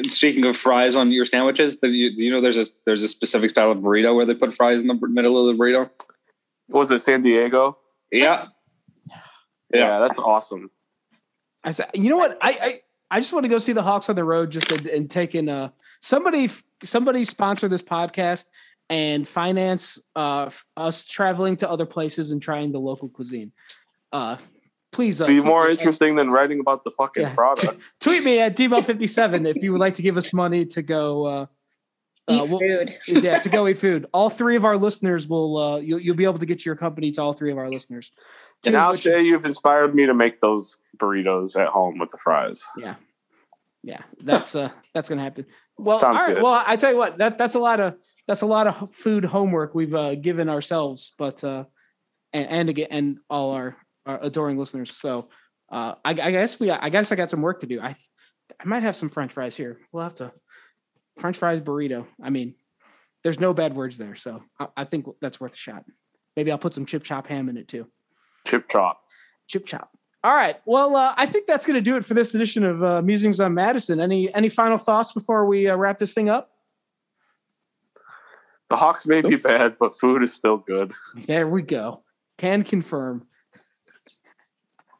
speaking of fries on your sandwiches, that you, do you know there's a there's a specific style of burrito where they put fries in the middle of the burrito? Was it San Diego? Yeah. Yeah, that's awesome. I said, you know what? I I, I just want to go see the Hawks on the road just and, and take in uh somebody somebody sponsor this podcast and finance uh us traveling to other places and trying the local cuisine. Uh, please uh, Be more me- interesting than writing about the fucking Yeah. product. (laughs) Tweet me at dbell57 if you would like to give us money to go. Uh, Eat uh, we'll- food. (laughs) yeah, to go eat food. All three of our listeners will uh, you'll you'll be able to get your company to all three of our listeners. Two And of I'll which- say you've inspired me to make those burritos at home with the fries. yeah, yeah, that's uh that's gonna happen. Well, Sounds all right. good. Well, I tell you what, that that's a lot of that's a lot of food homework we've uh, given ourselves, but uh, and and again and all our, our adoring listeners. So uh, I, I guess we I guess I got some work to do. I I might have some French fries here. We'll have to French fries burrito. I mean, there's no bad words there, so I, I think that's worth a shot. Maybe I'll put some chip chop ham in it too. Chip chop. Chip chop. All right. Well, uh, I think that's going to do it for this edition of uh, Musings on Madison. Any any final thoughts before we uh, wrap this thing up? The Hawks may be bad, but food is still good. There we go. Can confirm.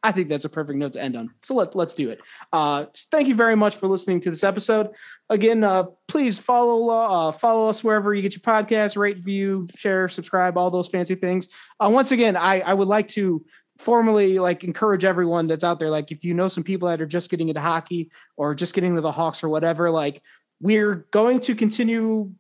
I think that's a perfect note to end on. So let, let's do it. Uh, thank you very much for listening to this episode. Again, uh, please follow uh, follow us wherever you get your podcast, rate, view, share, subscribe, all those fancy things. Uh, once again, I, I would like to formally like encourage everyone that's out there. Like if you know some people that are just getting into hockey or just getting into the Hawks or whatever, like we're going to continue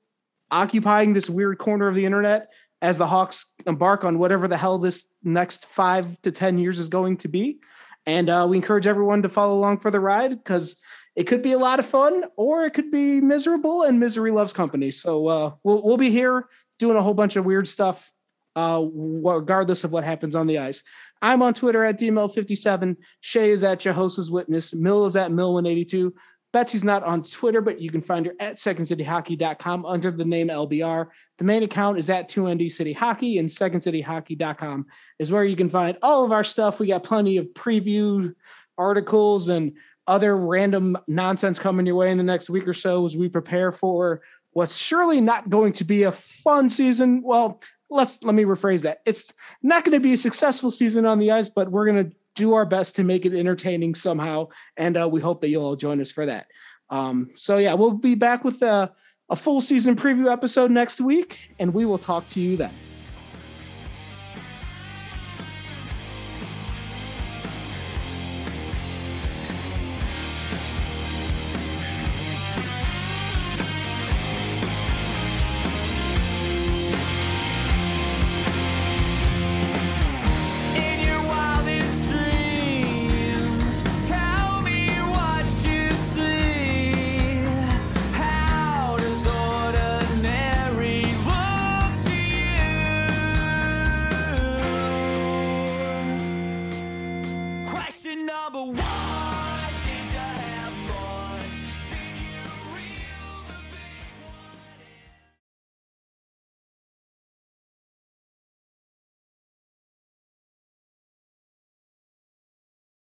occupying this weird corner of the internet as the Hawks embark on whatever the hell this next five to ten years is going to be. And uh, we encourage everyone to follow along for the ride because it could be a lot of fun or it could be miserable and misery loves company. So uh, we'll we'll be here doing a whole bunch of weird stuff uh, regardless of what happens on the ice. I'm on Twitter at DML57. Shay is at Jehoshaphat's Witness. Mill is at Mill182. Betsy's not on Twitter, but you can find her at secondcityhockey.com under the name LBR. The main account is at 2ND City Hockey, and secondcityhockey.com is where you can find all of our stuff. We got plenty of preview articles and other random nonsense coming your way in the next week or so as we prepare for what's surely not going to be a fun season. Well, let's let me rephrase that. It's not going to be a successful season on the ice, but we're going to do our best to make it entertaining somehow, and uh, we hope that you'll all join us for that. Um, so yeah, we'll be back with a, a full season preview episode next week, and we will talk to you then.